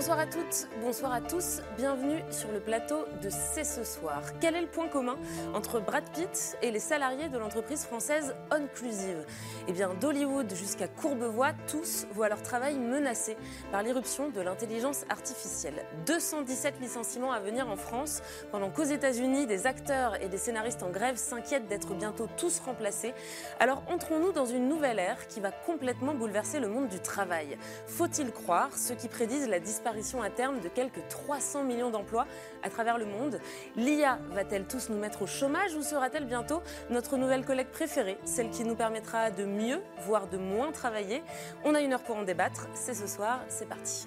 Bonsoir à toutes, bonsoir à tous, bienvenue sur le plateau de C'est ce soir. Quel est le point commun entre Brad Pitt et les salariés de l'entreprise française Onclusive? Eh bien, d'Hollywood jusqu'à Courbevoie, tous voient leur travail menacé par l'irruption de l'intelligence artificielle. 217 licenciements à venir en France, pendant qu'aux États-Unis, des acteurs et des scénaristes en grève s'inquiètent d'être bientôt tous remplacés. Alors, entrons-nous dans une nouvelle ère qui va complètement bouleverser le monde du travail Faut-il croire ceux qui prédisent la disparition à terme de quelques 300 millions d'emplois à travers le monde. L'IA va-t-elle tous nous mettre au chômage ou sera-t-elle bientôt notre nouvelle collègue préférée, celle qui nous permettra de mieux, voire de moins travailler? On a une heure pour en débattre. C'est ce soir, c'est parti.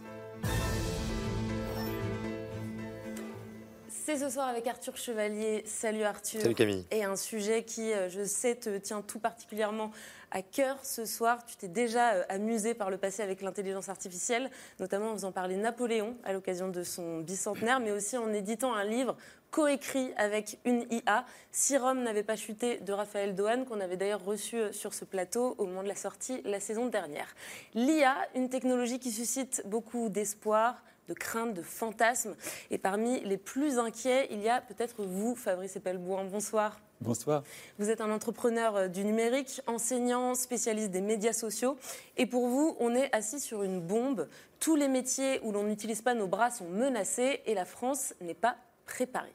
C'est ce soir avec Arthur Chevalier. Salut Arthur. Salut Camille. Et un sujet qui, euh, je sais, te tient tout particulièrement à cœur ce soir. Tu t'es déjà euh, amusé par le passé avec l'intelligence artificielle, notamment en faisant parler Napoléon à l'occasion de son bicentenaire, mais aussi en éditant un livre coécrit avec une IA, Si Rome n'avait pas chuté de Raphaël Dohan, qu'on avait d'ailleurs reçu euh, sur ce plateau au moment de la sortie la saison dernière. L'IA, une technologie qui suscite beaucoup d'espoir, de craintes, de fantasmes. Et parmi les plus inquiets, il y a peut-être vous, Fabrice Epelboin. Bonsoir. Bonsoir. Vous êtes un entrepreneur euh, du numérique, enseignant, spécialiste des médias sociaux. Et pour vous, on est assis sur une bombe. Tous les métiers où l'on n'utilise pas nos bras sont menacés et la France n'est pas préparée.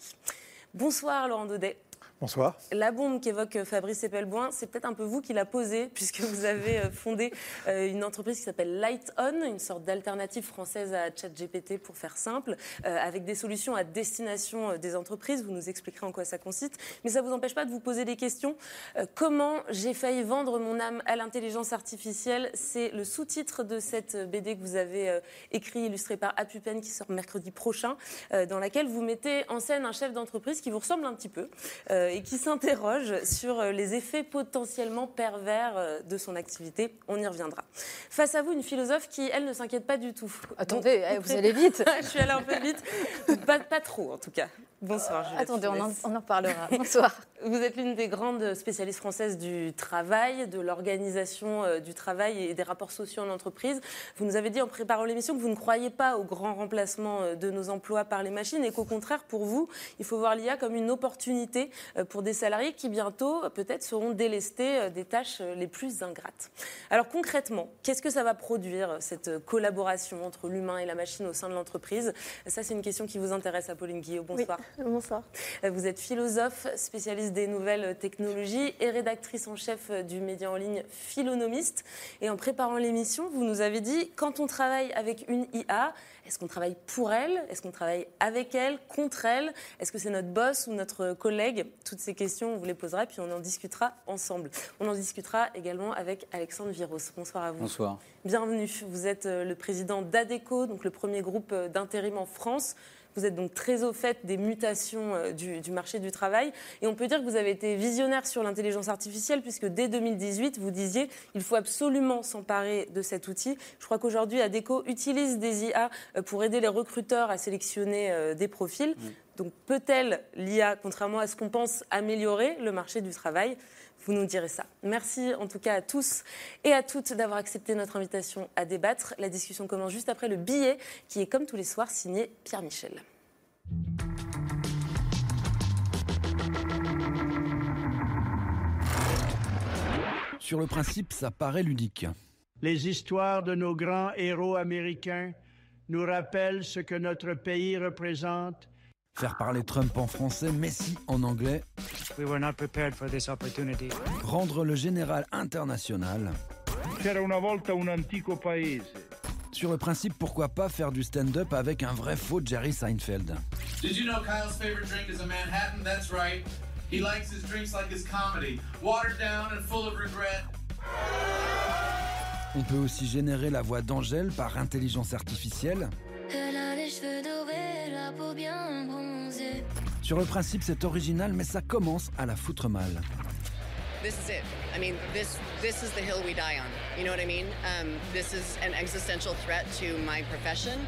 Bonsoir Laurent Daudet. Bonsoir. La bombe qu'évoque Fabrice Epelboin, c'est peut-être un peu vous qui l'a posée, puisque vous avez euh, fondé euh, une entreprise qui s'appelle Light On, une sorte d'alternative française à ChatGPT pour faire simple, euh, avec des solutions à destination des entreprises. Vous nous expliquerez en quoi ça consiste. Mais ça ne vous empêche pas de vous poser des questions. Comment j'ai failli vendre mon âme à l'intelligence artificielle? C'est le sous-titre de cette BD que vous avez écrit, illustré par Apupen, qui sort mercredi prochain, dans laquelle vous mettez en scène un chef d'entreprise qui vous ressemble un petit peu et qui s'interroge sur euh, les effets potentiellement pervers euh, de son activité. On y reviendra. Face à vous, une philosophe qui, elle, ne s'inquiète pas du tout. Attendez, eh, vous allez vite. Je suis allée un peu vite. Pas, pas trop, en tout cas. Bonsoir. Juliette Attendez, on en, on en reparlera. Bonsoir. Vous êtes l'une des grandes spécialistes françaises du travail, de l'organisation euh, du travail et des rapports sociaux en entreprise. Vous nous avez dit en préparant l'émission que vous ne croyez pas au grand remplacement euh, de nos emplois par les machines et qu'au contraire, pour vous, il faut voir l'IA comme une opportunité euh, pour des salariés qui bientôt peut-être seront délestés des tâches les plus ingrates. Alors concrètement, qu'est-ce que ça va produire, cette collaboration entre l'humain et la machine au sein de l'entreprise? Ça, c'est une question qui vous intéresse, Apolline Guillaume. Bonsoir. Oui. Bonsoir. Vous êtes philosophe, spécialiste des nouvelles technologies et rédactrice en chef du média en ligne Philonomiste. Et en préparant l'émission, vous nous avez dit, quand on travaille avec une IA, est-ce qu'on travaille pour elle? Est-ce qu'on travaille avec elle, contre elle? Est-ce que c'est notre boss ou notre collègue? Toutes ces questions, on vous les posera, puis on en discutera ensemble. On en discutera également avec Alexandre Viros. Bonsoir à vous. Bonsoir. Bienvenue. Vous êtes le président d'ADECO, donc le premier groupe d'intérim en France. Vous êtes donc très au fait des mutations euh, du, du, marché du travail. Et on peut dire que vous avez été visionnaire sur l'intelligence artificielle, puisque dès 2018, vous disiez il faut absolument s'emparer de cet outil. Je crois qu'aujourd'hui, ADECO utilise des IA euh, pour aider les recruteurs à sélectionner euh, des profils. Mmh. Donc peut-elle, l'IA, contrairement à ce qu'on pense, améliorer le marché du travail? Vous nous direz ça. Merci en tout cas à tous et à toutes d'avoir accepté notre invitation à débattre. La discussion commence juste après le billet qui est comme tous les soirs signé Pierre Michel. Sur le principe, ça paraît ludique. Les histoires de nos grands héros américains nous rappellent ce que notre pays représente Faire parler Trump en français, Messi en anglais. We were not prepared for this opportunity. Rendre le général international. C'era una volta un antico paese. Sur le principe, pourquoi pas faire du stand-up avec un vrai faux Jerry Seinfeld? Did you know Kyle's favorite drink is a Manhattan? That's right. He likes his drinks like his comedy, watered down and full of regret. On peut aussi générer la voix d'Angèle par intelligence artificielle. Elle a les cheveux dorés, la peau bien bronzée. Sur le principe, c'est original, mais ça commence à la foutre mal. this is it. I mean, this this is the hill we die on. You know what I mean? Um, this is an existential threat to my profession.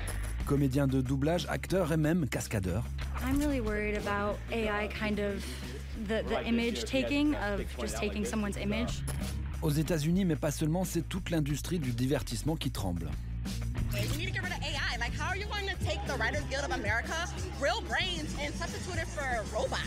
Comédien de doublage, acteur et même cascadeur. I'm really worried about AI kind of the, the image taking of just taking someone's image. Aux États-Unis, mais pas seulement, c'est toute l'industrie du divertissement qui tremble. We need to get rid of AI. Like, how are you going to take the Writers Guild of America, real brains, and substitute it for robots?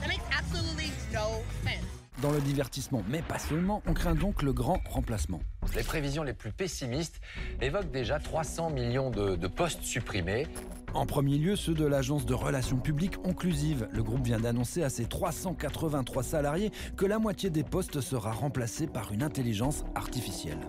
That makes absolutely no sense. Dans le divertissement, mais pas seulement, on craint donc le grand remplacement. Les prévisions les plus pessimistes évoquent déjà 300 millions de, de postes supprimés. En premier lieu, ceux de l'agence de relations publiques Onclusive. Le groupe vient d'annoncer à ses 383 salariés que la moitié des postes sera remplacée par une intelligence artificielle.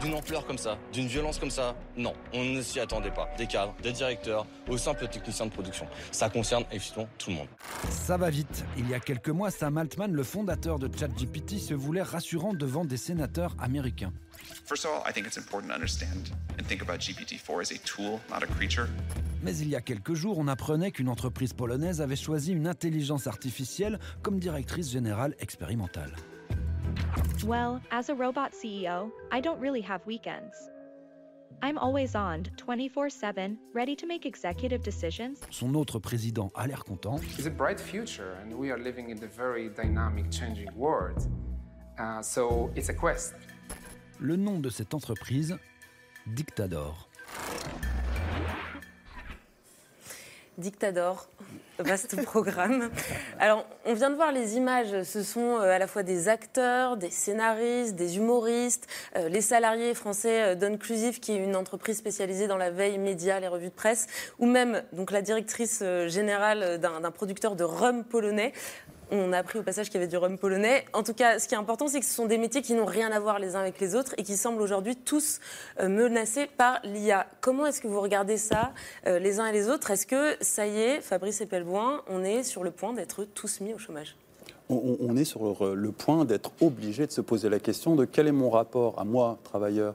D'une ampleur comme ça, d'une violence comme ça, non, on ne s'y attendait pas. Des cadres, des directeurs, aux simples techniciens de production. Ça concerne évidemment tout le monde. Ça va vite. Il y a quelques mois, Sam Altman, le fondateur de ChatGPT, se voulait rassurant devant des sénateurs américains. First of all, I think it's important to understand and think about GPT-4 as a tool, not a creature. Mais il y a quelques jours, on apprenait qu'une entreprise polonaise avait choisi une intelligence artificielle comme directrice générale expérimentale. Well, as a robot CEO, I don't really have weekends. I'm always on 24 7, ready to make executive decisions. Son autre président a l'air content. It's a bright future, and we are living in a very dynamic, changing world. Uh, so it's a quest. Le nom de cette entreprise, Dictador. Dictador, vaste programme. Alors, on vient de voir les images. Ce sont euh, à la fois des acteurs, des scénaristes, des humoristes, euh, les salariés français euh, d'Unclusive, qui est une entreprise spécialisée dans la veille média, les revues de presse, ou même donc la directrice générale d'un producteur de rhum polonais. On a appris au passage qu'il y avait du rhum polonais. En tout cas, ce qui est important, c'est que ce sont des métiers qui n'ont rien à voir les uns avec les autres et qui semblent aujourd'hui tous euh, menacés par l'IA. Comment est-ce que vous regardez ça, euh, les uns et les autres? Est-ce que, ça y est, Fabrice Epelboin, on est sur le point d'être tous mis au chômage? On, on est sur le point d'être obligé de se poser la question de quel est mon rapport à moi, travailleur,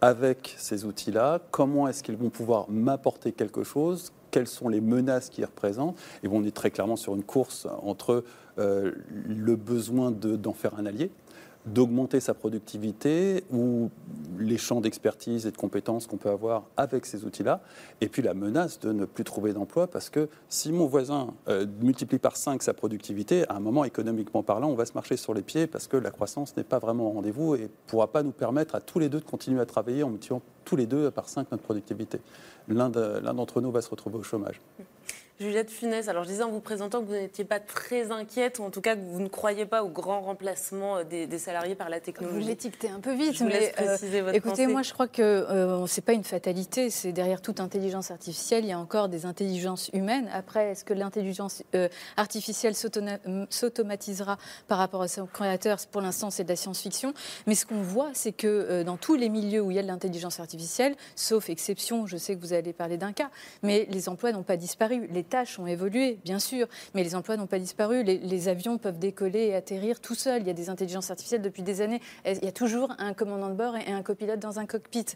avec ces outils-là, comment est-ce qu'ils vont pouvoir m'apporter quelque chose, quelles sont les menaces qu'ils représentent. Et bon, on est très clairement sur une course entre euh, le besoin d'en faire un allié, d'augmenter sa productivité ou les champs d'expertise et de compétences qu'on peut avoir avec ces outils-là, et puis la menace de ne plus trouver d'emploi parce que si mon voisin euh, multiplie par 5 sa productivité, à un moment économiquement parlant, on va se marcher sur les pieds parce que la croissance n'est pas vraiment au rendez-vous et ne pourra pas nous permettre à tous les deux de continuer à travailler en multipliant tous les deux par 5 notre productivité. L'un d'entre nous va se retrouver au chômage. Juliette Funès, alors je disais en vous présentant que vous n'étiez pas très inquiète, ou en tout cas que vous ne croyez pas au grand remplacement euh, des, salariés par la technologie. Vous l'étiquetez un peu vite, je vous mais votre écoutez, pensée. moi je crois que euh, c'est pas une fatalité, c'est derrière toute intelligence artificielle, il y a encore des intelligences humaines. Après, est-ce que l'intelligence euh, artificielle s'automatisera par rapport à son créateur? Pour l'instant, c'est de la science-fiction, mais ce qu'on voit, c'est que euh, dans tous les milieux où il y a de l'intelligence artificielle, sauf exception, je sais que vous allez parler d'un cas, mais les emplois n'ont pas disparu. Les tâches ont évolué, bien sûr, mais les emplois n'ont pas disparu. Les, avions peuvent décoller et atterrir tout seuls. Il y a des intelligences artificielles depuis des années. Il y a toujours un commandant de bord et un copilote dans un cockpit.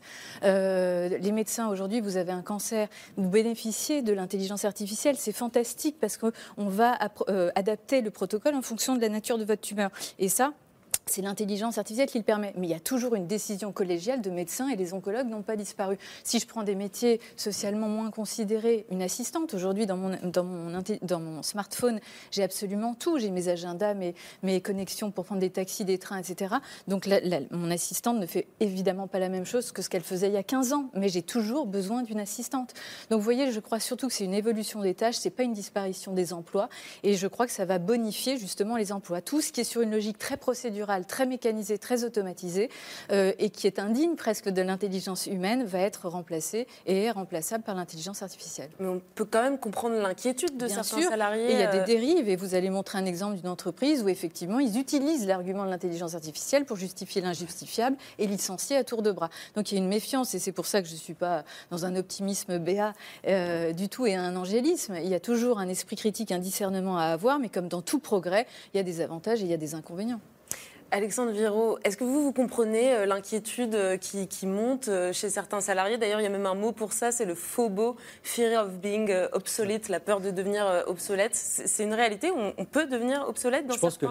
Euh, les médecins, aujourd'hui, vous avez un cancer. Vous bénéficiez de l'intelligence artificielle. C'est fantastique parce qu'on va euh, adapter le protocole en fonction de la nature de votre tumeur. Et ça, c'est l'intelligence artificielle qui le permet. Mais il y a toujours une décision collégiale de médecins et les oncologues n'ont pas disparu. Si je prends des métiers socialement moins considérés, une assistante, aujourd'hui dans mon, smartphone, j'ai absolument tout. J'ai mes agendas, mes, connexions pour prendre des taxis, des trains, etc. Donc mon assistante ne fait évidemment pas la même chose que ce qu'elle faisait il y a 15 ans, mais j'ai toujours besoin d'une assistante. Donc vous voyez, je crois surtout que c'est une évolution des tâches, c'est pas une disparition des emplois. Et je crois que ça va bonifier justement les emplois. Tout ce qui est sur une logique très procédurale, très mécanisé, très automatisé, euh, et qui est indigne presque de l'intelligence humaine, va être remplacé et est remplaçable par l'intelligence artificielle. Mais on peut quand même comprendre l'inquiétude de Bien certains sûr. salariés. Et il y a des euh, dérives, et vous allez montrer un exemple d'une entreprise où effectivement ils utilisent l'argument de l'intelligence artificielle pour justifier l'injustifiable et licencier à tour de bras. Donc il y a une méfiance, et c'est pour ça que je ne suis pas dans un optimisme béat euh, du tout et un angélisme. Il y a toujours un esprit critique, un discernement à avoir, mais comme dans tout progrès, il y a des avantages et il y a des inconvénients. Alexandre Viro, est-ce que vous, vous comprenez euh, l'inquiétude euh, qui, qui, monte euh, chez certains salariés? D'ailleurs, il y a même un mot pour ça, c'est le FOBO, Fear of Being Obsolete, la peur de devenir obsolète. C'est une réalité on, on peut devenir obsolète dans Je pense que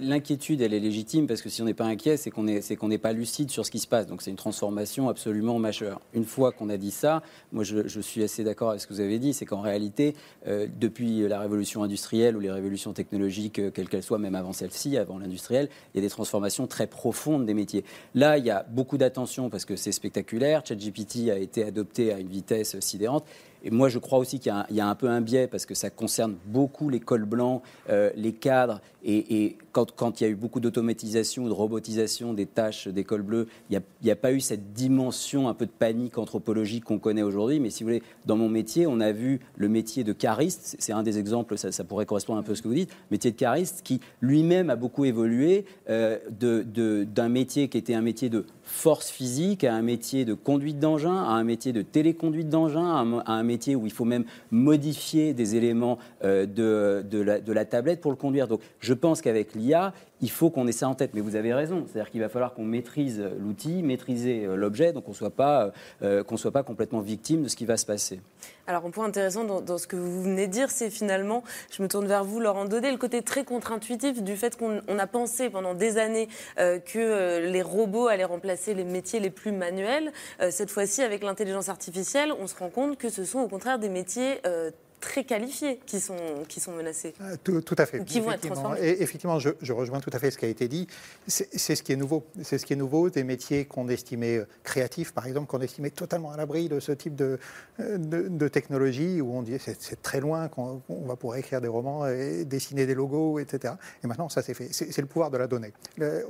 l'inquiétude, elle est légitime, parce que si on n'est pas inquiet, c'est qu'on n'est pas lucide sur ce qui se passe. Donc c'est une transformation absolument majeure. Une fois qu'on a dit ça, moi je, je suis assez d'accord avec ce que vous avez dit, c'est qu'en réalité, depuis la révolution industrielle ou les révolutions technologiques, quelles qu'elles soient, même avant celle-ci, avant l'industrielle, il y a des transformations très profondes des métiers. Là, il y a beaucoup d'attention parce que c'est spectaculaire. ChatGPT a été adopté à une vitesse sidérante. Et moi, je crois aussi qu'il y, a un peu un biais parce que ça concerne beaucoup les cols blancs, euh, les cadres. Et, quand, il y a eu beaucoup d'automatisation de robotisation des tâches des cols bleus, il n'y a, pas eu cette dimension un peu de panique anthropologique qu'on connaît aujourd'hui. Mais si vous voulez, dans mon métier, on a vu le métier de cariste. C'est un des exemples, ça, pourrait correspondre un peu à ce que vous dites. Métier de cariste qui lui-même a beaucoup évolué euh, d'un métier qui était un métier de force physique à un métier de conduite d'engin, à un métier de téléconduite d'engin, à un métier où il faut même modifier des éléments euh, de, la, de, la, tablette pour le conduire. Donc je pense qu'avec l'IA, il faut qu'on ait ça en tête. Mais vous avez raison, c'est-à-dire qu'il va falloir qu'on maîtrise l'outil, maîtriser euh, l'objet, donc qu'on ne soit, pas, euh, soit pas complètement victime de ce qui va se passer. Alors un point intéressant dans, ce que vous venez de dire, c'est finalement, je me tourne vers vous, Laurent Daudet, le côté très contre-intuitif du fait qu'on a pensé pendant des années que les robots allaient remplacer les métiers les plus manuels. cette fois-ci, avec l'intelligence artificielle, on se rend compte que ce sont au contraire des métiers euh, très qualifiés qui sont, qui sont menacés. Euh, tout, tout, à fait. qui vont être transformés. Et, effectivement, je, je, rejoins tout à fait ce qui a été dit. C'est ce qui est nouveau. C'est ce qui est nouveau. Des métiers qu'on estimait euh, créatifs, par exemple, qu'on estimait totalement à l'abri de ce type de, de, technologie, où on dit c'est très loin, qu'on va pouvoir écrire des romans, et dessiner des logos, etc. Et maintenant, ça s'est fait. C'est le pouvoir de la donnée.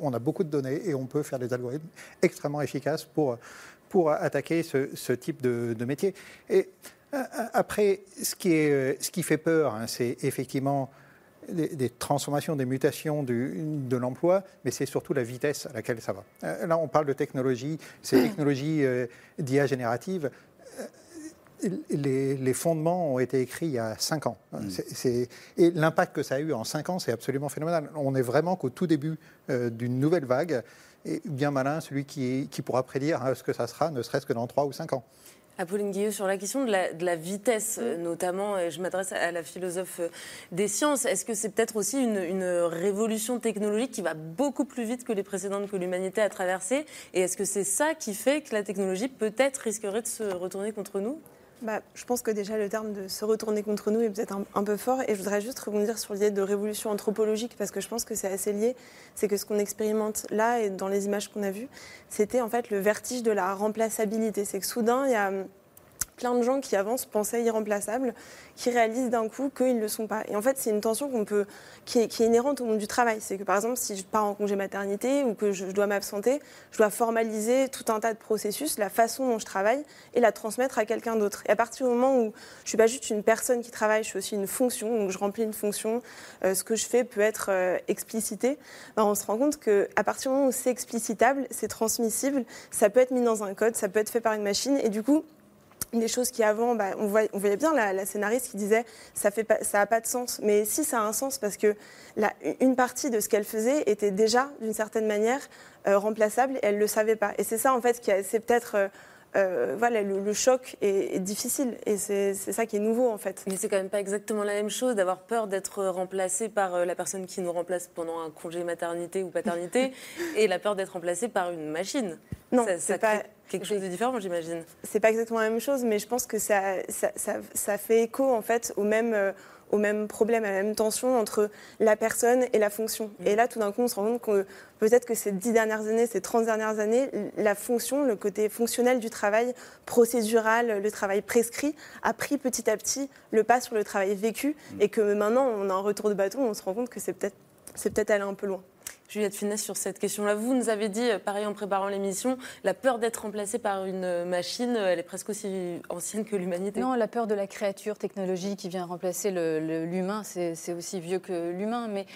on a beaucoup de données et on peut faire des algorithmes extrêmement efficaces pour pour attaquer ce, ce type de, de métier. Et euh, après, ce qui, est, ce qui fait peur, hein, c'est effectivement des, transformations, des mutations de l'emploi, mais c'est surtout la vitesse à laquelle ça va. Euh, là, on parle de technologie, ces technologies euh, d'IA générative. Les, fondements ont été écrits il y a cinq ans. Mm. et l'impact que ça a eu en cinq ans, c'est absolument phénoménal. On est vraiment qu'au tout début d'une nouvelle vague. Et bien malin celui qui, qui pourra prédire hein, ce que ça sera, ne serait-ce que dans trois ou cinq ans. Apolline Guilleux, sur la question de la, vitesse, euh, notamment, et je m'adresse à la philosophe euh, des sciences, est-ce que c'est peut-être aussi une, révolution technologique qui va beaucoup plus vite que les précédentes que l'humanité a traversées? Et est-ce que c'est ça qui fait que la technologie peut-être risquerait de se retourner contre nous? Bah, je pense que déjà le terme de se retourner contre nous est peut-être un, peu fort. Et je voudrais juste rebondir sur l'idée de révolution anthropologique parce que je pense que c'est assez lié. C'est que ce qu'on expérimente là et dans les images qu'on a vues, c'était en fait le vertige de la remplaçabilité. C'est que soudain, il y a plein de gens qui avancent pensaient irremplaçables, qui réalisent d'un coup qu'ils ne le sont pas. Et en fait, c'est une tension qu'on peut, qui est, inhérente au monde du travail. C'est que par exemple, si je pars en congé maternité ou que je, dois m'absenter, je dois formaliser tout un tas de processus, la façon dont je travaille, et la transmettre à quelqu'un d'autre. Et à partir du moment où je suis pas juste une personne qui travaille, je suis aussi une fonction, donc je remplis une fonction, euh, ce que je fais peut être euh, explicité, ben, on se rend compte qu'à partir du moment où c'est explicitable, c'est transmissible, ça peut être mis dans un code, ça peut être fait par une machine, et du coup, des choses qui avant, bah, on, voyait, bien la, scénariste qui disait ça fait ça a pas de sens. Mais si ça a un sens parce que une partie de ce qu'elle faisait était déjà d'une certaine manière euh, remplaçable et elle le savait pas. Et c'est ça en fait qui c'est peut-être euh, euh, voilà, le, choc est, difficile et c'est ça qui est nouveau en fait. Mais c'est quand même pas exactement la même chose d'avoir peur d'être remplacé par la personne qui nous remplace pendant un congé maternité ou paternité et la peur d'être remplacé par une machine. Non, c'est pas quelque chose de différent, j'imagine. C'est pas exactement la même chose, mais je pense que ça, ça, ça, fait écho en fait au même, euh, au même problème, à la même tension entre la personne et la fonction. Mm. Et là, tout d'un coup, on se rend compte que peut-être que ces dix dernières années, ces 30 dernières années, la fonction, le côté fonctionnel du travail, procédural, le travail prescrit, a pris petit à petit le pas sur le travail vécu, mm. et que maintenant, on a un retour de bâton, on se rend compte que c'est peut-être c'est peut-être aller un peu loin. Juliette Finesse, sur cette question-là. Vous nous avez dit, euh, pareil en préparant l'émission, la peur d'être remplacée par une euh, machine, euh, elle est presque aussi ancienne que l'humanité. Non, la peur de la créature technologique qui vient remplacer l'humain, c'est aussi vieux que l'humain. Mais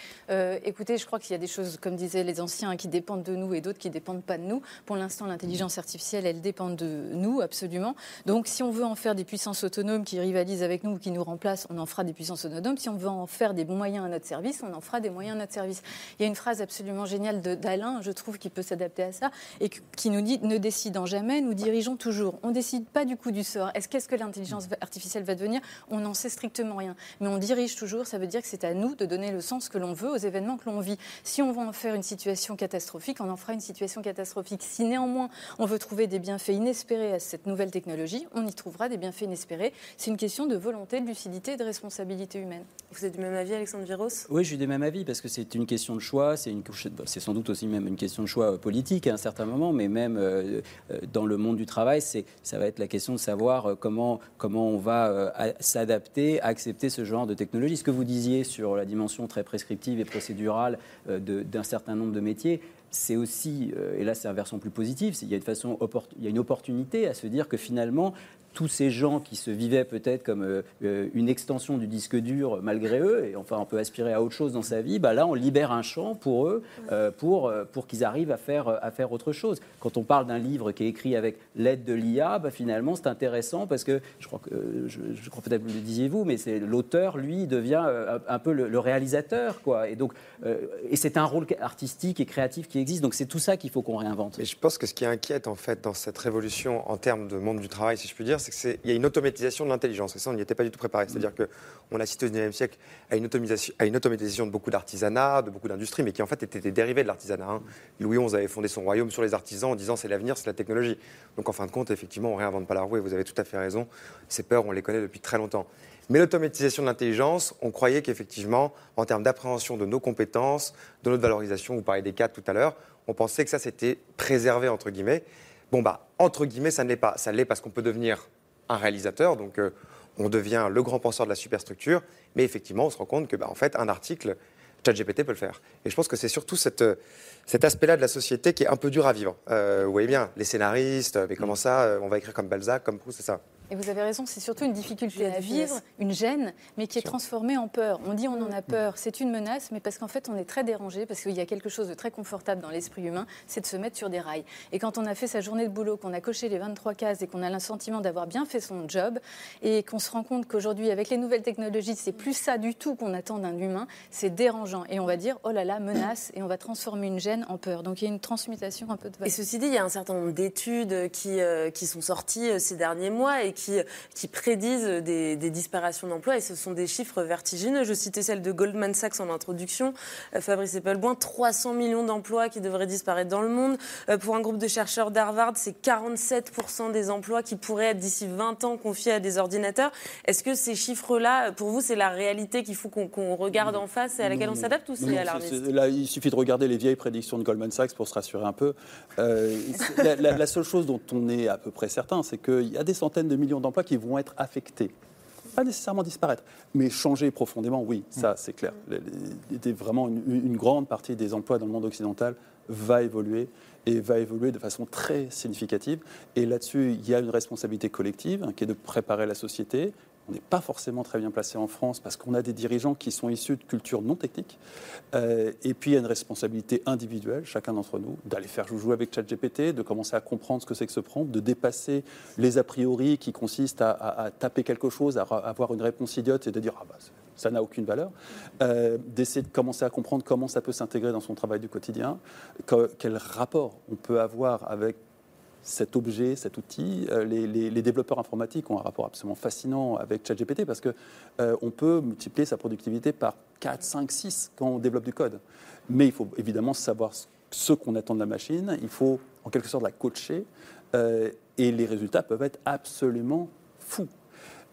écoutez, je crois qu'il y a des choses, comme disaient les anciens, qui dépendent de nous et d'autres qui ne dépendent pas de nous. Pour l'instant, l'intelligence artificielle, elle dépend de nous, absolument. Donc, si on veut en faire des puissances autonomes qui rivalisent avec nous ou qui nous remplacent, on en fera des puissances autonomes. Si on veut en faire des bons moyens à notre service, on en fera des moyens à notre service. Il y a une phrase absolument absolument génial de- d'Alain, je trouve, qui peut s'adapter à ça, et qui nous dit ne décidant jamais, nous dirigeons toujours. On ne décide pas du coup du sort. Est-ce qu'est-ce que l'intelligence artificielle va devenir? On n'en sait strictement rien. Mais on dirige toujours, ça veut dire que c'est à nous de donner le sens que l'on veut aux événements que l'on vit. Si on veut en faire une situation catastrophique, on en fera une situation catastrophique. Si néanmoins on veut trouver des bienfaits inespérés à cette nouvelle technologie, on y trouvera des bienfaits inespérés. C'est une question de volonté, de lucidité et de responsabilité humaine. Vous êtes du même avis, Alexandre Viros Oui, je suis du même avis parce que c'est une question de choix, c'est une- c'est sans doute aussi même une question de choix euh, politique à un certain moment, mais même euh, euh, dans le monde du travail, ça va être la question de savoir comment comment on va s'adapter, accepter ce genre de technologie. Ce que vous disiez sur la dimension très prescriptive et procédurale d'un certain nombre de métiers. C'est aussi, et là c'est un versant plus positif, il y a une façon, il y a une opportunité à se dire que finalement tous ces gens qui se vivaient peut-être comme euh, euh, une extension du disque dur malgré eux, et enfin on peut aspirer à autre chose dans sa vie, bah là on libère un champ pour eux, euh, pour, pour qu'ils arrivent à faire, à faire autre chose. Quand on parle d'un livre qui est écrit avec l'aide de l'IA, bah, finalement c'est intéressant parce que, je crois, que, je, je crois peut-être que le disiez vous, mais c'est l'auteur, lui, devient un, un peu le, le réalisateur. Quoi. Et, donc, euh, et c'est un rôle artistique et créatif qui existe, donc c'est tout ça qu'il faut qu'on réinvente. Mais je pense que ce qui inquiète en fait dans cette révolution en termes de monde du travail, si je puis dire, c'est qu'il y a une automatisation de l'intelligence. Et ça, on n'y était pas du tout préparé. C'est-à-dire qu'on assiste au 19e siècle à une, automatisation, à une automatisation de beaucoup d'artisanat, de beaucoup d'industries, mais qui en fait étaient des dérivés de l'artisanat. hein. Louis XI avait fondé son royaume sur les artisans en disant c'est l'avenir, c'est la technologie. Donc en fin de compte, effectivement, on réinvente pas la roue et vous avez tout à fait raison. Ces peurs, on les connaît depuis très longtemps. Mais l'automatisation de l'intelligence, on croyait qu'effectivement, en termes d'appréhension de nos compétences, de notre valorisation, vous parlez des cadres tout à l'heure, on pensait que ça c'était préservé entre guillemets. Bon bah entre guillemets, ça ne l'est pas. Ça l'est parce qu'on peut devenir un réalisateur, donc euh, on devient le grand penseur de la superstructure. Mais effectivement, on se rend compte que bah, en fait, un article, ChatGPT peut le faire. Et je pense que c'est surtout cette, euh, cet aspect-là de la société qui est un peu dur à vivre. Euh, vous voyez bien, les scénaristes, mais comment ça, euh, on va écrire comme Balzac, comme Proust, c'est ça. Et vous avez raison, c'est surtout une difficulté à vivre, une gêne, mais qui est transformée en peur. On dit on en a peur, c'est une menace, mais parce qu'en fait on est très dérangé, parce qu'il y a quelque chose de très confortable dans l'esprit humain, c'est de se mettre sur des rails. Et quand on a fait sa journée de boulot, qu'on a coché les 23 cases et qu'on a le sentiment d'avoir bien fait son job, et qu'on se rend compte qu'aujourd'hui, avec les nouvelles technologies, c'est plus ça du tout qu'on attend d'un humain, c'est dérangeant. Et on va dire oh là là, menace, et on va transformer une gêne en peur. Donc il y a une transmutation un peu de Et ceci dit, il y a un certain nombre d'études qui, euh, qui sont sorties euh, ces derniers mois et qui, qui prédisent des, des disparitions d'emplois. Et ce sont des chiffres vertigineux. Je citais celle de Goldman Sachs en introduction. Euh, Fabrice Eppelboin, 300 millions d'emplois qui devraient disparaître dans le monde. Euh, pour un groupe de chercheurs d'Harvard, c'est 47% des emplois qui pourraient être d'ici 20 ans confiés à des ordinateurs. Est-ce que ces chiffres-là, pour vous, c'est la réalité qu'il faut qu'on regarde en face et à laquelle on s'adapte ou c'est alarmiste Là, il suffit de regarder les vieilles prédictions de Goldman Sachs pour se rassurer un peu. Euh, la, la- la seule chose dont on est à peu près certain, c'est qu'il y a des centaines de millions d'emplois qui vont être affectés. Pas nécessairement disparaître, mais changer profondément, oui, ça c'est clair. Les- les- les- vraiment une, une grande partie des emplois dans le monde occidental va évoluer et va évoluer de façon très significative. Et là-dessus, il y a une responsabilité collective hein, qui est de préparer la société. On n'est pas forcément très bien placé en France parce qu'on a des dirigeants qui sont issus de cultures non techniques. Euh, et puis, il y a une responsabilité individuelle, chacun d'entre nous, d'aller faire jouer avec ChatGPT, de commencer à comprendre ce que c'est que ce prompt, de dépasser les a priori qui consistent à, taper quelque chose, à avoir une réponse idiote et de dire ah bah, ça n'a aucune valeur, Euh, d'essayer de commencer à comprendre comment ça peut s'intégrer dans son travail du quotidien, que- quel rapport on peut avoir avec cet objet, cet outil. Euh, les, développeurs informatiques ont un rapport absolument fascinant avec ChatGPT parce que euh, on peut multiplier sa productivité par 4, 5, 6 quand on développe du code. Mais il faut évidemment savoir ce- ce qu'on attend de la machine. Il faut en quelque sorte la coacher euh, et les résultats peuvent être absolument fous.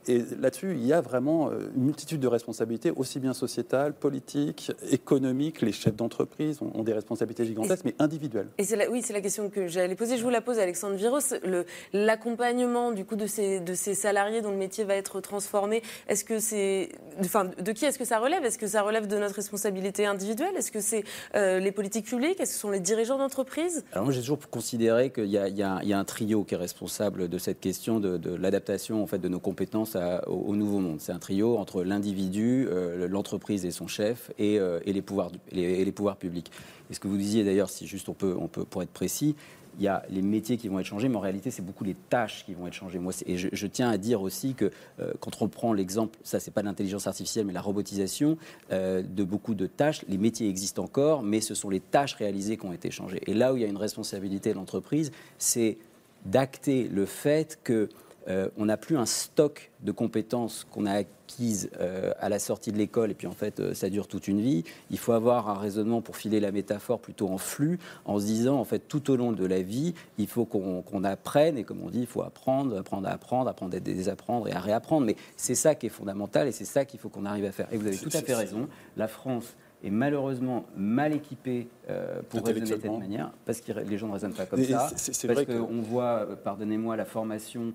Et là-dessus, il y a vraiment euh, une multitude de responsabilités, aussi bien sociétales, politiques, économiques. Les chefs d'entreprise ont, ont des responsabilités gigantesques, mais individuelles. Et c'est la, oui, c'est la question que j'allais poser. Je vous la pose, Alexandre Viros. Le- L'accompagnement du coup de ces, de ces salariés dont le métier va être transformé, est-ce que c'est, enfin, de qui est-ce que ça relève? Est-ce que ça relève de notre responsabilité individuelle? Est-ce que c'est euh, les politiques publiques? Est-ce que ce sont les dirigeants d'entreprise? Alors moi j'ai toujours considéré qu'il y, a- il y a il y a un trio qui est responsable de cette question de, de l'adaptation en fait de nos compétences au, au nouveau monde. C'est un trio entre l'individu, euh, l'entreprise et son chef, et, euh, et les, pouvoirs, les- pouvoirs publics. Et ce que vous disiez d'ailleurs, si juste on peut, on peut, pour être précis, il y a les métiers qui vont être changés, mais en réalité, c'est beaucoup les tâches qui vont être changées. Moi, et je, tiens à dire aussi que euh, quand on prend l'exemple, ça, c'est pas l'intelligence artificielle, mais la robotisation de beaucoup de tâches, les métiers existent encore, mais ce sont les tâches réalisées qui ont été changées. Et là où il y a une responsabilité de l'entreprise, c'est d'acter le fait que euh, on n'a plus un stock de compétences qu'on a acquises euh, à la sortie de l'école et puis en fait euh, ça dure toute une vie. Il faut avoir un raisonnement pour filer la métaphore plutôt en flux, en se disant en fait tout au long de la vie, il faut qu'on apprenne et comme on dit, il faut apprendre, apprendre à apprendre, apprendre à désapprendre et à réapprendre. Mais c'est ça qui est fondamental et c'est ça qu'il faut qu'on arrive à faire. Et vous avez tout à fait raison. La France est malheureusement mal équipée euh, pour raisonner de cette manière, parce que les gens ne raisonnent pas comme Et ça. c'est- c'est parce que- qu'on voit, pardonnez-moi, la formation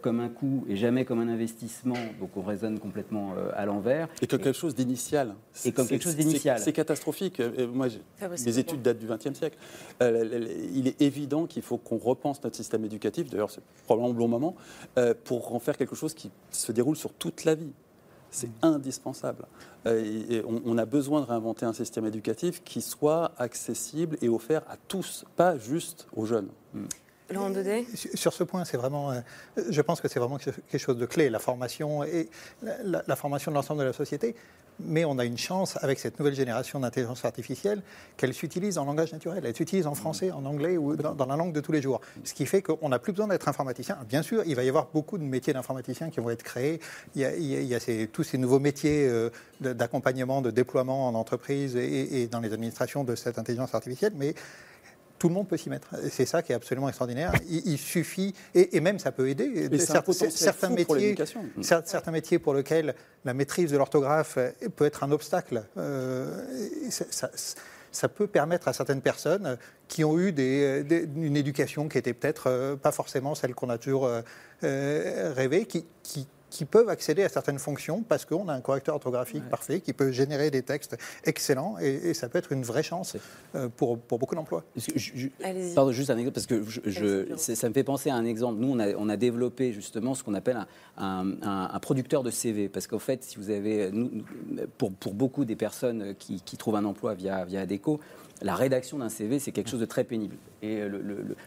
comme un coût et jamais comme un investissement, donc on raisonne complètement euh, à l'envers. Et comme quelque chose d'initial. Et comme C'est- quelque chose d'initial. C'est catastrophique. Euh, Moi, mes études datent du XXe siècle. Euh, il est évident qu'il faut qu'on repense notre système éducatif, d'ailleurs c'est probablement le bon moment, euh, pour en faire quelque chose qui se déroule sur toute la vie. C'est indispensable. Euh, et- et on, on a besoin de réinventer un système éducatif qui soit accessible et offert à tous, pas juste aux jeunes. Laurent Daudet Sur- ce point, c'est vraiment, euh, je pense que c'est vraiment quelque chose de clé, la formation et la, la- la formation de l'ensemble de la société. Mais on a une chance avec cette nouvelle génération d'intelligence artificielle qu'elle s'utilise en langage naturel, elle s'utilise en français, en anglais ou dans, dans la langue de tous les jours. Ce qui fait qu'on n'a plus besoin d'être informaticien. Bien sûr, il va y avoir beaucoup de métiers d'informaticien qui vont être créés. Il y a, il y a- il y a ces- tous ces nouveaux métiers euh, d'accompagnement, de déploiement en entreprise et, et dans les administrations de cette intelligence artificielle. Mais tout le monde peut s'y mettre. C'est ça qui est absolument extraordinaire. Il, il suffit, et, et même ça peut aider. Cer- certains pour métiers, cer- certains métiers pour lesquels la maîtrise de l'orthographe euh, peut être un obstacle. Euh, ça, peut permettre à certaines personnes qui ont eu des- des- une éducation qui était peut-être euh, pas forcément celle qu'on a toujours rêvé, qui, qui- qui peuvent accéder à certaines fonctions parce qu'on a un correcteur orthographique parfait qui peut générer des textes excellents et, et ça peut être une vraie chance euh, pour, pour beaucoup d'emplois. Pardon, juste un exemple, parce que je- je- ça me fait penser à un exemple. Nous, on a, on a développé justement ce qu'on appelle un, un- un- un producteur de CV. Parce qu'en fait, si vous avez, nous- pour, pour beaucoup des personnes qui, qui trouvent un emploi via, via ADECO, la rédaction d'un CV, c'est quelque chose de très pénible. Et le,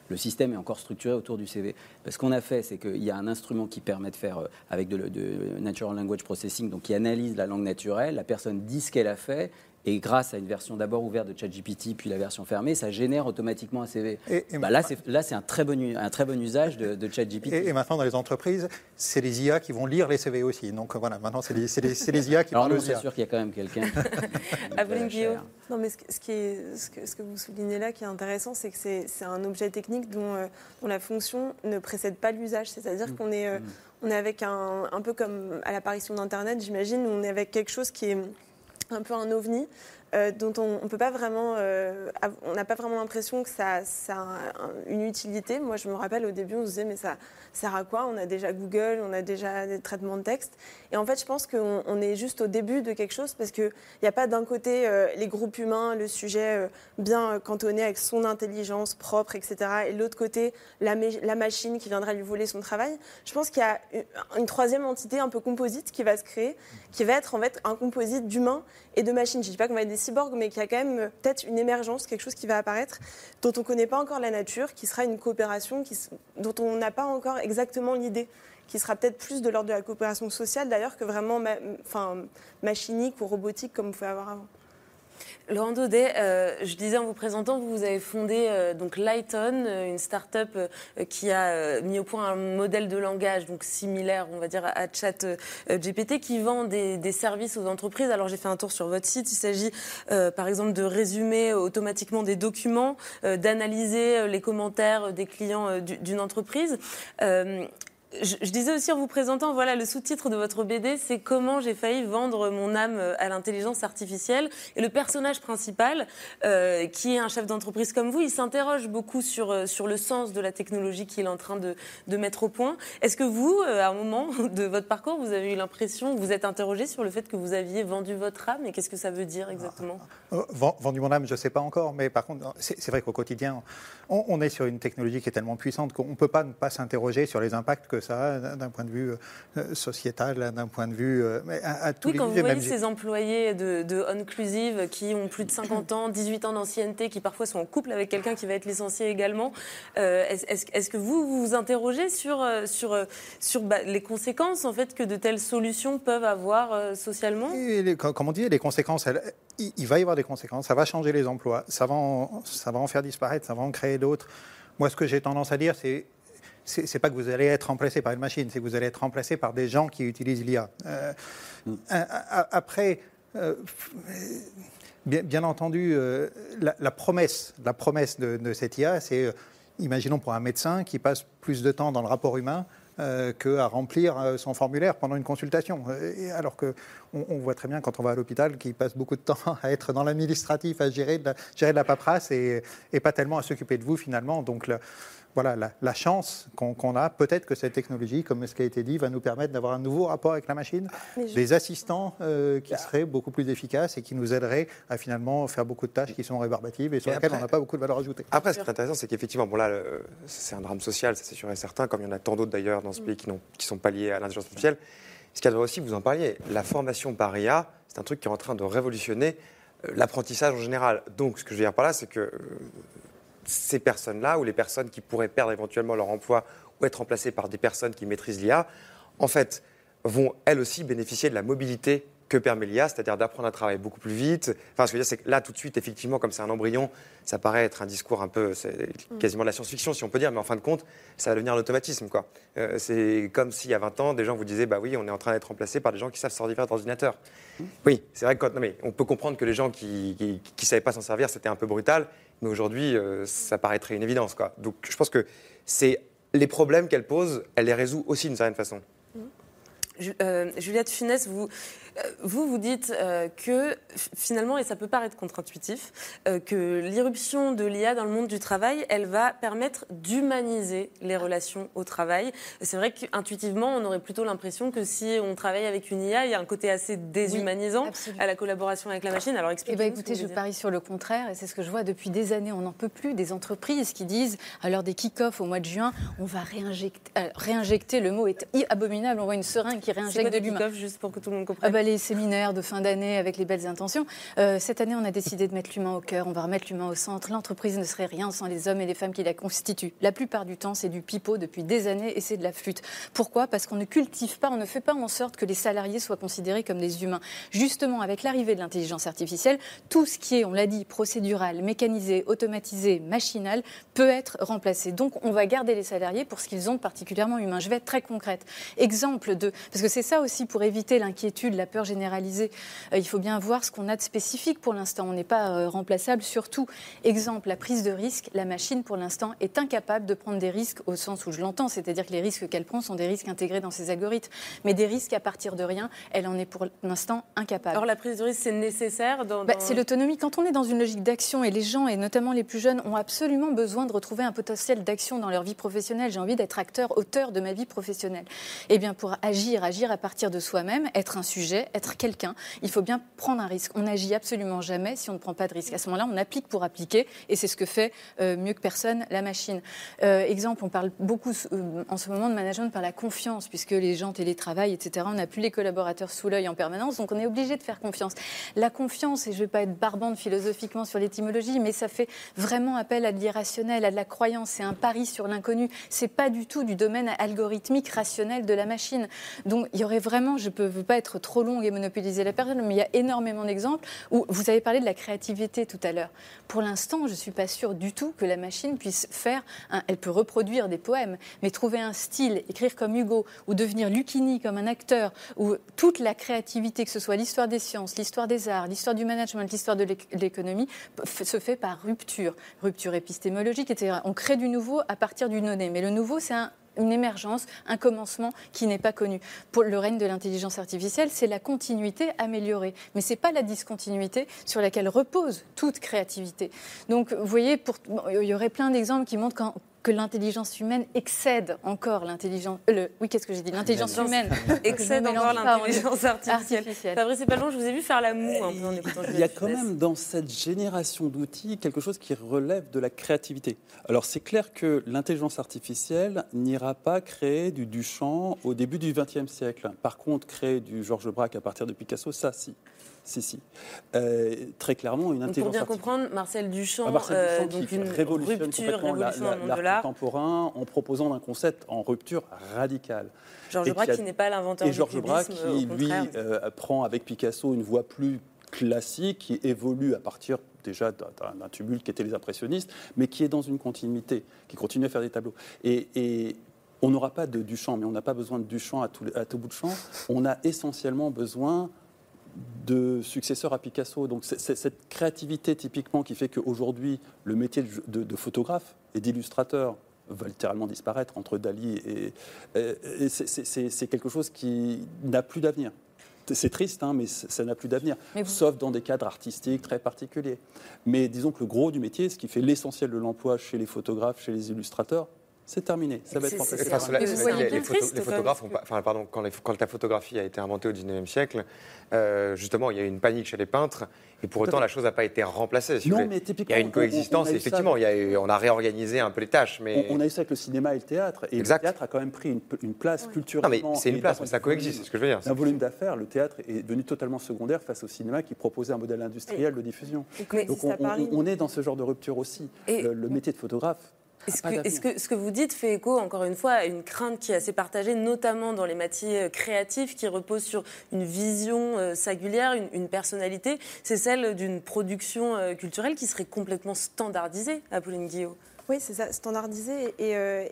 le- système est encore structuré autour du CV. Parce qu'on a fait, c'est qu'il y a un instrument qui permet de faire, euh, avec de, de Natural Language Processing, donc qui analyse la langue naturelle, la personne dit ce qu'elle a fait, et grâce à une version d'abord ouverte de ChatGPT, puis la version fermée, ça génère automatiquement un CV. Et- et Bah là, c'est là, c'est un très bon, u- un très bon usage de, de ChatGPT. Et, et maintenant, dans les entreprises, c'est les IA qui vont lire les CV aussi. Donc voilà, maintenant, c'est les, c'est les- c'est les IA qui Alors aux c'est sûr qu'il y a quand même quelqu'un. Aveline Guillaume. Non, mais ce, que- ce qui est, ce, que, ce que vous soulignez là qui est intéressant, c'est que c'est c'est un objet technique dont, euh, dont la fonction ne précède pas l'usage. C'est-à-dire qu'on est, euh, on est avec un, un peu comme à l'apparition d'Internet, j'imagine, on est avec quelque chose qui est un peu un ovni. Euh, dont euh, on n'a pas vraiment l'impression que ça, a un- une utilité. Moi, je me rappelle au début, on se disait mais ça sert à quoi? On a déjà Google, on a déjà des traitements de texte. Et en fait, je pense qu'on on est juste au début de quelque chose parce qu'il n'y a pas d'un côté euh, les groupes humains, le sujet bien cantonné avec son intelligence propre, etc. Et de l'autre côté, la, ma- la machine qui viendra lui voler son travail. Je pense qu'il y a une- une troisième entité un peu composite qui va se créer, qui va être en fait un composite d'humains et de machines. Je ne dis pas qu'on va être des cyborgs, mais qu'il y a quand même euh, peut-être une émergence, quelque chose qui va apparaître, dont on ne connaît pas encore la nature, qui sera une coopération dont on n'a pas encore exactement l'idée, qui sera peut-être plus de l'ordre de la coopération sociale d'ailleurs que vraiment enfin, machinique ou robotique comme vous pouvez avoir avant. Laurent Daudet, euh, je disais en vous présentant, vous avez fondé euh, Lighton, euh, une start-up qui a mis au point un modèle de langage similaire, on va dire, à Chat euh, GPT, qui vend des, services aux entreprises. Alors j'ai fait un tour sur votre site. Il s'agit par exemple de résumer automatiquement des documents, d'analyser les commentaires des clients du- d'une entreprise. Je, disais aussi en vous présentant, voilà, le sous-titre de votre BD, c'est comment j'ai failli vendre mon âme à l'intelligence artificielle. Et le personnage principal, euh, qui est un chef d'entreprise comme vous, il s'interroge beaucoup sur, euh, sur le sens de la technologie qu'il est en train de, de mettre au point. Est-ce que vous, euh, à un moment de votre parcours, vous avez eu l'impression, vous êtes interrogé sur le fait que vous aviez vendu votre âme Et qu'est-ce que ça veut dire exactement? Vend- Vendu mon âme, je ne sais pas encore, mais par contre, c'est vrai qu'au quotidien, on, on est sur une technologie qui est tellement puissante qu'on ne peut pas ne pas s'interroger sur les impacts que ça, d'un point de vue euh, sociétal, d'un point de vue euh, à, à tous Oui, les quand vous voyez ces employés de, de Onclusive qui ont plus de 50 ans, 18 ans d'ancienneté, qui parfois sont en couple avec quelqu'un qui va être licencié également, euh, est-ce que vous vous vous interrogez sur, euh, sur, euh, sur bah, les conséquences en fait, que de telles solutions peuvent avoir euh, socialement? Et les- co- comme on dit, les conséquences, elles- il, il va y avoir des conséquences. Ça va changer les emplois, ça va en, ça va en faire disparaître, ça va en créer d'autres. Moi, ce que j'ai tendance à dire, c'est c'est pas que vous allez être remplacé par une machine, c'est que vous allez être remplacé par des gens qui utilisent l'IA. Euh, a- après, euh, bien, bien entendu, euh, la, la promesse, la promesse de, de cette IA, c'est, imaginons pour un médecin qui passe plus de temps dans le rapport humain qu'à remplir son formulaire pendant une consultation. Alors que on, on voit très bien quand on va à l'hôpital qu'il passe beaucoup de temps à être dans l'administratif, à gérer de la, gérer de la paperasse et, et pas tellement à s'occuper de vous finalement. Donc le- voilà, la, la chance qu'on a, peut-être que cette technologie, comme ce qui a été dit, va nous permettre d'avoir un nouveau rapport avec la machine, je- des assistants euh, qui seraient beaucoup plus efficaces et qui nous aideraient à finalement faire beaucoup de tâches qui sont rébarbatives et sur Et lesquelles après- on n'a pas beaucoup de valeur ajoutée. Après, ce qui est intéressant, c'est qu'effectivement, bon là, c'est un drame social, ça c'est sûr et certain, comme il y en a tant d'autres d'ailleurs dans ce pays qui ne sont pas liés à l'intelligence artificielle. Ce qu'il y a aussi, vous en parliez, la formation par IA, c'est un truc qui est en train de révolutionner euh, l'apprentissage en général. Donc, ce que je veux dire par là, c'est que euh, ces personnes-là, ou les personnes qui pourraient perdre éventuellement leur emploi ou être remplacées par des personnes qui maîtrisent l'IA, en fait, vont elles aussi bénéficier de la mobilité que permet l'IA, c'est-à-dire d'apprendre à travailler beaucoup plus vite. Enfin, ce que je veux dire, c'est que là, tout de suite, effectivement, comme c'est un embryon, ça paraît être un discours un peu, c'est quasiment de la science-fiction, si on peut dire, mais en fin de compte, ça va devenir un automatisme, quoi. Euh, c'est comme s'il y a 20 ans, des gens vous disaient, bah oui, on est en train d'être remplacé par des gens qui savent se servir d'ordinateur. Oui, c'est vrai que quand, non, mais on peut comprendre que les gens qui ne savaient pas s'en servir, c'était un peu brutal, mais aujourd'hui, euh, ça paraîtrait une évidence, quoi. Donc, je pense que c'est les problèmes qu'elle pose, elle les résout aussi d'une certaine façon. Euh, Juliette Funès, vous, euh, vous, vous dites euh, que finalement, et ça peut paraître contre-intuitif, euh, que l'irruption de l'IA dans le monde du travail, elle va permettre d'humaniser les relations au travail. C'est vrai qu'intuitivement, on aurait plutôt l'impression que si on travaille avec une IA, il y a un côté assez déshumanisant à la collaboration avec la machine. Alors Eh expliquez ben, écoutez, je parie sur le contraire, et c'est ce que je vois depuis des années. On n'en peut plus des entreprises qui disent, à l'heure des kick-off au mois de juin, on va réinjecter, euh, réinjecter le mot est abominable, on voit une seringue qui C'est quoi réinjecte de l'humain. juste pour que tout le monde comprenne Ah bah, les séminaires de fin d'année avec les belles intentions. Euh, cette année, on a décidé de mettre l'humain au cœur, on va remettre l'humain au centre. L'entreprise ne serait rien sans les hommes et les femmes qui la constituent. La plupart du temps, c'est du pipeau depuis des années et c'est de la flûte. Pourquoi? Parce qu'on ne cultive pas, on ne fait pas en sorte que les salariés soient considérés comme des humains. Justement, avec l'arrivée de l'intelligence artificielle, tout ce qui est, on l'a dit, procédural, mécanisé, automatisé, machinal, peut être remplacé. Donc, on va garder les salariés pour ce qu'ils ont de particulièrement humain. Je vais être très concrète. Exemple de, parce que c'est ça aussi pour éviter l'inquiétude, la peur généralisée. Euh, il faut bien voir ce qu'on a de spécifique pour l'instant. On n'est pas euh, remplaçable sur tout. Exemple, la prise de risque. La machine, pour l'instant, est incapable de prendre des risques au sens où je l'entends, c'est-à-dire que les risques qu'elle prend sont des risques intégrés dans ses algorithmes. Mais des risques à partir de rien, elle en est pour l'instant incapable. Alors la prise de risque, c'est nécessaire dans... Bah, c'est l'autonomie. Quand on est dans une logique d'action et les gens, et notamment les plus jeunes, ont absolument besoin de retrouver un potentiel d'action dans leur vie professionnelle. J'ai envie d'être acteur, auteur de ma vie professionnelle. Eh bien, pour agir, agir à partir de soi-même, être un sujet, être quelqu'un, il faut bien prendre un risque. On n'agit absolument jamais si on ne prend pas de risque. À ce moment-là, on applique pour appliquer, et c'est ce que fait euh, mieux que personne la machine. Euh, exemple, on parle beaucoup euh, en ce moment de management par la confiance, puisque les gens télétravaillent, etc. On n'a plus les collaborateurs sous l'œil en permanence, donc on est obligé de faire confiance. La confiance, et je ne vais pas être barbante philosophiquement sur l'étymologie, mais ça fait vraiment appel à de l'irrationnel, à de la croyance. C'est un pari sur l'inconnu. C'est pas du tout du domaine algorithmique rationnel de la machine. Donc il y aurait vraiment, je ne veux pas être trop longue et monopoliser la période, mais il y a énormément d'exemples où vous avez parlé de la créativité tout à l'heure. Pour l'instant, je ne suis pas sûre du tout que la machine puisse faire, elle peut reproduire des poèmes, mais trouver un style, écrire comme Hugo, ou devenir Lucchini comme un acteur, ou toute la créativité, que ce soit l'histoire des sciences, l'histoire des arts, l'histoire du management, l'histoire de l'éc- de l'économie, se fait par rupture, rupture épistémologique, etc. On crée du nouveau à partir du donné, mais le nouveau, c'est un une émergence, un commencement qui n'est pas connu. Pour le règne de l'intelligence artificielle, c'est la continuité améliorée, mais c'est pas la discontinuité sur laquelle repose toute créativité. Donc, vous voyez, il y aurait plein d'exemples qui montrent qu'en que l'intelligence humaine excède encore l'intelligence. euh, le, oui, qu'est-ce que j'ai dit? L'intelligence humaine excède encore l'intelligence artificielle. artificielle. Fabrice Epalon, je vous ai vu faire la moue un peu en écoutant Il y a quand même dans cette génération d'outils quelque chose qui relève de la créativité. Alors c'est clair que l'intelligence artificielle n'ira pas créer du Duchamp au début du XXe siècle. Par contre, créer du Georges Braque à partir de Picasso, ça si. Si, si. Euh, très clairement, une Donc, pour intelligence bien comprendre, Marcel Duchamp, Ah, Marcel euh, donc une révolutionne rupture, la- révolution la- l'art contemporain en proposant un concept en rupture radicale. Georges Braque qui n'est pas l'inventeur Et du Georges Braque qui, lui, euh, prend avec Picasso une voie plus classique, qui évolue à partir déjà d'un- tumulte qui était les impressionnistes, mais qui est dans une continuité, qui continue à faire des tableaux. Et, et on n'aura pas de Duchamp, mais on n'a pas besoin de Duchamp à tout, à tout bout de champ. On a essentiellement besoin de successeurs à Picasso. Donc c'est cette créativité typiquement qui fait qu'aujourd'hui, le métier de, photographe et d'illustrateur va littéralement disparaître entre Dali et, et- et c'est- quelque chose qui n'a plus d'avenir. C'est triste, hein, mais ça n'a plus d'avenir, vous- sauf dans des cadres artistiques très particuliers. Mais disons que le gros du métier, ce qui fait l'essentiel de l'emploi chez les photographes, chez les illustrateurs, c'est terminé. Ça va être. Enfin, vous voyez dit, les, bien photo- triste, les quand photographes, ont pas- enfin, pardon, quand, les- quand la photographie a été inventée au 19e siècle, euh, justement, il y a eu une panique chez les peintres, et pour autant, la chose n'a pas été remplacée. si Non, mais il y typiquement, a une on- coexistence, on a eu et ça effectivement, avec- il y a eu- on a réorganisé un peu les tâches, mais On, on a eu ça avec le cinéma et le théâtre, et Exact. le théâtre a quand même pris une, une place Non, culturellement. mais c'est une place, mais ça coexiste, c'est ce que je veux dire. D'un volume d'affaires, le théâtre est devenu totalement secondaire face au cinéma qui proposait un modèle industriel de diffusion. Donc on, est dans ce genre de rupture aussi. Et- le, le métier de photographe. Est-ce que, ce que vous dites fait écho, encore une fois, à une crainte qui est assez partagée, notamment dans les métiers créatifs, qui reposent sur une vision euh, singulière, une, une personnalité? C'est celle d'une production euh, culturelle qui serait complètement standardisée, Apolline Guillaume. Oui, c'est ça, standardisé et, euh,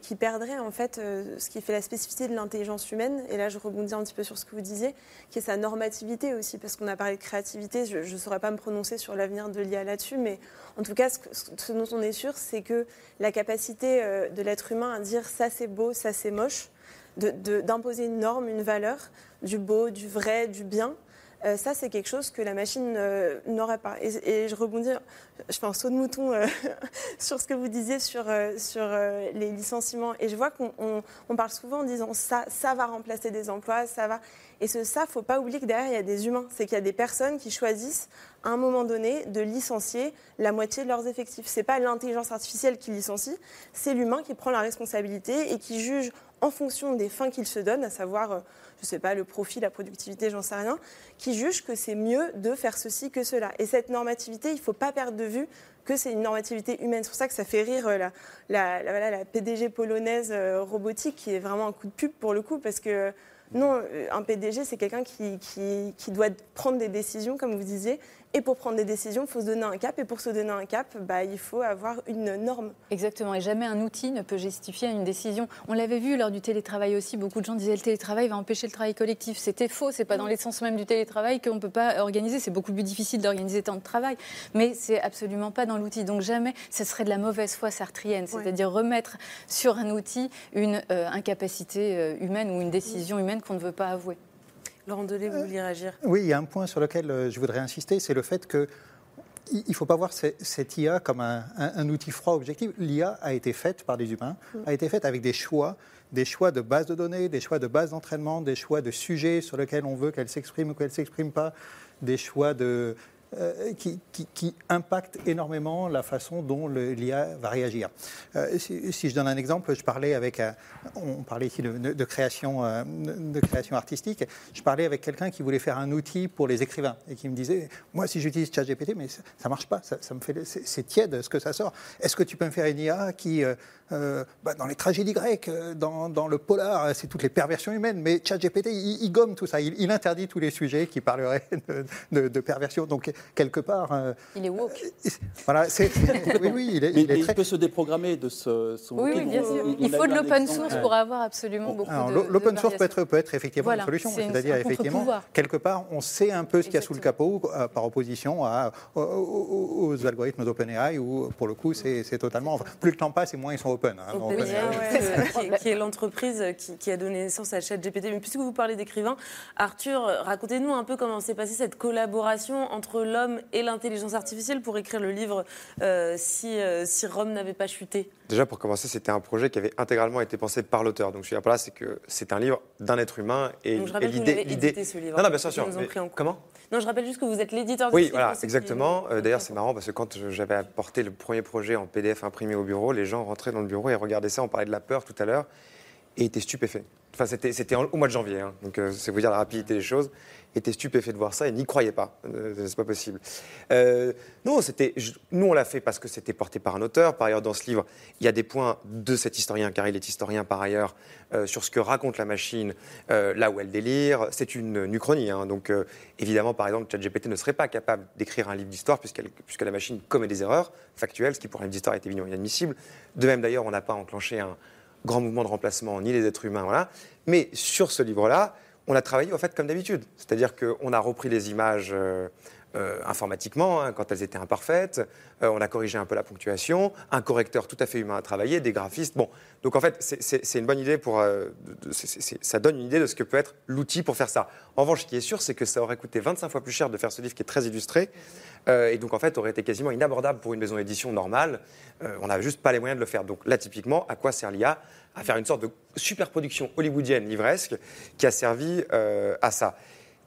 qui perdrait en fait euh, ce qui fait la spécificité de l'intelligence humaine. Et là, je rebondis un petit peu sur ce que vous disiez, qui est sa normativité aussi, parce qu'on a parlé de créativité. Je ne saurais pas me prononcer sur l'avenir de l'IA là-dessus, mais en tout cas, ce, dont on est sûr, c'est que la capacité euh, de l'être humain à dire ça c'est beau, ça c'est moche, d'imposer une norme, une valeur, du beau, du vrai, du bien. Euh, ça, c'est quelque chose que la machine euh, n'aurait pas. Et, je rebondis, je fais un saut de mouton euh, sur ce que vous disiez sur, sur les licenciements. Et je vois qu'on on- on parle souvent en disant ça, ça va remplacer des emplois, ça va. Et ce ça, faut pas oublier que derrière, il y a des humains. C'est qu'il y a des personnes qui choisissent à un moment donné de licencier la moitié de leurs effectifs. C'est pas l'intelligence artificielle qui licencie, c'est l'humain qui prend la responsabilité et qui juge en fonction des fins qu'il se donne, à savoir, euh, je sais pas, le profit, la productivité, j'en sais rien, qui juge que c'est mieux de faire ceci que cela. Et cette normativité, il faut pas perdre de vue que c'est une normativité humaine. C'est pour ça que ça fait rire euh, la, PDG polonaise euh, robotique, qui est vraiment un coup de pub pour le coup, parce que non, un PDG, c'est quelqu'un qui doit prendre des décisions, comme vous disiez. Et pour prendre des décisions, il faut se donner un cap. Et pour se donner un cap, bah, il faut avoir une norme. Exactement, et jamais un outil ne peut justifier une décision. On l'avait vu lors du télétravail aussi, beaucoup de gens disaient le télétravail va empêcher le travail collectif. C'était faux, c'est pas dans l'essence même du télétravail qu'on ne peut pas organiser. C'est beaucoup plus difficile d'organiser tant de travail, mais c'est absolument pas dans l'outil. Donc jamais, ce serait de la mauvaise foi sartrienne, c'est-à-dire remettre sur un outil une euh, incapacité euh, humaine ou une décision humaine qu'on ne veut pas avouer. Laurent Delay, vous vouliez réagir Oui, il y a un point sur lequel euh, je voudrais insister, c'est le fait que il ne faut pas voir ce- cette IA comme un, un- un outil froid objectif. L'IA a été faite par des humains, a été faite avec des choix, des choix de base de données, des choix de base d'entraînement, des choix de sujets sur lesquels on veut qu'elle s'exprime ou qu'elle ne s'exprime pas, des choix de, euh, qui, qui- impactent énormément la façon dont l'IA va réagir. Euh, si, je donne un exemple, je parlais avec, on parlait ici de, création, euh, de création artistique, je parlais avec quelqu'un qui voulait faire un outil pour les écrivains et qui me disait, moi si j'utilise ChatGPT, mais ça, ça marche pas, ça, me fait, c'est tiède ce que ça sort. Est-ce que tu peux me faire une IA qui, bah, dans les tragédies grecques, dans, le polar, c'est toutes les perversions humaines, mais ChatGPT, il, il gomme tout ça, il, interdit tous les sujets qui parleraient de, de- de perversion. Donc quelque part, euh, Il est woke. voilà, c'est, oui, oui, il est, Mais- il est mais il très peut se déprogrammer de ce, son Oui, oui, bien Donc, sûr. Il faut de l'open source pour avoir absolument beaucoup Alors, de. l'o- L'open de source peut être, peut être effectivement Voilà, une solution. C'est-à-dire, un effectivement, quelque part, on sait un peu ce qu'il y a sous le capot euh, par opposition à, aux, aux- aux algorithmes d'OpenAI où, pour le coup, c'est c'est totalement. enfin, plus le temps passe et moins ils sont open. hein, OpenAI. euh, qui, est- qui est l'entreprise qui, qui a donné naissance à ChatGPT. Mais puisque vous parlez d'écrivains, Arthur, racontez-nous un peu comment s'est passée cette collaboration entre l'homme et l'intelligence artificielle pour écrire le livre euh, si, euh, si Rome n'avait pas chuté Déjà, pour commencer, c'était un projet qui avait intégralement été pensé par l'auteur. Donc, je veux dire par là, c'est que c'est un livre d'un être humain. Et, Donc, je et rappelle que vous l'avez édité, ce livre. Non, non, bien sûr. Mais pris en compte. comment? Non, je rappelle juste que vous êtes l'éditeur de Oui, livre, voilà, qui- exactement. Euh, D'ailleurs, c'est marrant parce que quand j'avais apporté le premier projet en PDF imprimé au bureau, les gens rentraient dans le bureau et regardaient ça. On parlait de la peur tout à l'heure et étaient stupéfaits. Enfin, c'était au mois de janvier, hein, donc euh, c'est vous dire la rapidité des choses. Étaient stupéfaits de voir ça et n'y croyaient pas. Euh, c'est pas possible. Euh, non, c'était. Nous, on l'a fait parce que c'était porté par un auteur. Par ailleurs, dans ce livre, il y a des points de cet historien, car il est historien par ailleurs, euh, sur ce que raconte la machine, là où elle délire. C'est une, uchronie. hein. donc, évidemment, par exemple, ChatGPT ne serait pas capable d'écrire un livre d'histoire puisque la machine commet des erreurs factuelles, ce qui pour un livre d'histoire est évidemment inadmissible. De même, d'ailleurs, on n'a pas enclenché un grand mouvement de remplacement, ni les êtres humains. Mais sur ce livre-là, on a travaillé en fait comme d'habitude. C'est-à-dire qu'on a repris les images euh, informatiquement hein, quand elles étaient imparfaites, euh, on a corrigé un peu la ponctuation, un correcteur tout à fait humain à travailler, des graphistes. Bon, donc en fait, c'est- une bonne idée pour. euh, ça donne une idée de ce que peut être l'outil pour faire ça. En revanche, ce qui est sûr, c'est que ça aurait coûté 25 fois plus cher de faire ce livre qui est très illustré, et donc en fait, aurait été quasiment inabordable pour une maison d'édition normale. On n'avait juste pas les moyens de le faire. Donc là, typiquement, à quoi sert l'IA À faire une sorte de superproduction hollywoodienne livresque qui a servi à ça.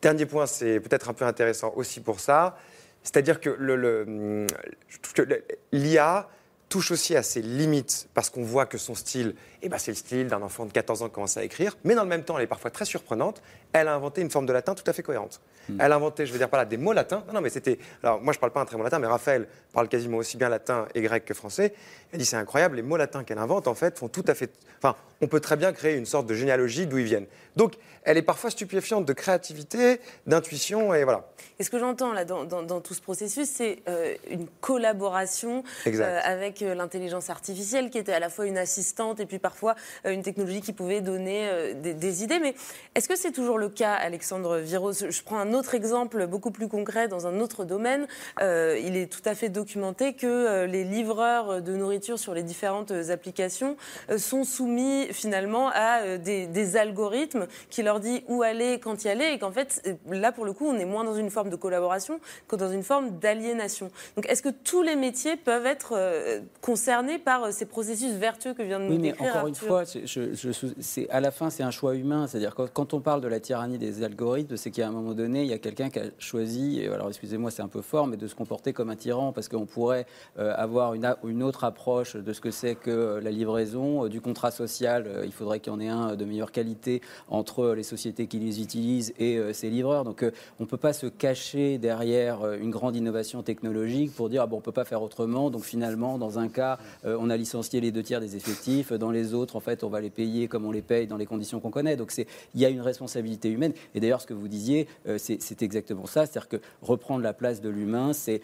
Dernier point, c'est peut-être un peu intéressant aussi pour ça, c'est-à-dire que le- le, hum, je trouve que le- l'IA touche aussi à ses limites parce qu'on voit que son style, eh ben, c'est le style d'un enfant de 14 ans qui commence à écrire, mais dans le même temps, elle est parfois très surprenante. Elle a inventé une forme de latin tout à fait cohérente. Elle a inventé, je veux dire par là, des mots latins. Non, non, mais c'était. Alors, moi, je parle pas un très bon latin, mais Raphaël parle quasiment aussi bien latin et grec que français. Elle dit c'est incroyable, les mots latins qu'elle invente, en fait, font tout à fait. Enfin, on peut très bien créer une sorte de généalogie d'où ils viennent. Donc, elle est parfois stupéfiante de créativité, d'intuition, et voilà. Et ce que j'entends là dans, dans- dans tout ce processus, c'est euh, une collaboration euh, avec euh, l'intelligence artificielle qui était à la fois une assistante et puis parfois euh, une technologie qui pouvait donner des, des idées. Mais est-ce que c'est toujours le cas, Alexandre Viros? Je prends un autre exemple beaucoup plus concret dans un autre domaine. Il est tout à fait documenté que les livreurs de nourriture sur les différentes applications sont soumis finalement à des, des algorithmes qui leur dit où aller, quand y aller, et qu'en fait, là pour le coup, on est moins dans une forme de collaboration que dans une forme d'aliénation. Donc, est-ce que tous les métiers peuvent être euh, concernés par euh, ces processus vertueux que vient de nous Oui, mais encore une fois, je- à la fin, c'est un choix humain. C'est-à-dire que quand on parle de la tyrannie des algorithmes, c'est qu'à un moment donné, il y a quelqu'un qui a choisi, et alors excusez-moi, c'est un peu fort, mais de se comporter comme un tyran, parce qu'on pourrait euh, avoir une, autre approche de ce que c'est que la livraison, euh, du contrat social. Il faudrait qu'il y en ait un de meilleure qualité entre les sociétés qui les utilisent et euh, ces livreurs. Donc euh, on ne peut pas se cacher derrière euh, une grande innovation technologique pour dire ah bon, on ne peut pas faire autrement. Donc finalement, dans un cas, on a licencié les deux tiers des effectifs. Dans les autres, en fait, on va les payer comme on les paye dans les conditions qu'on connaît. Donc il y a une responsabilité humaine. Et d'ailleurs, ce que vous disiez, c'est exactement ça. C'est-à-dire que reprendre la place de l'humain, c'est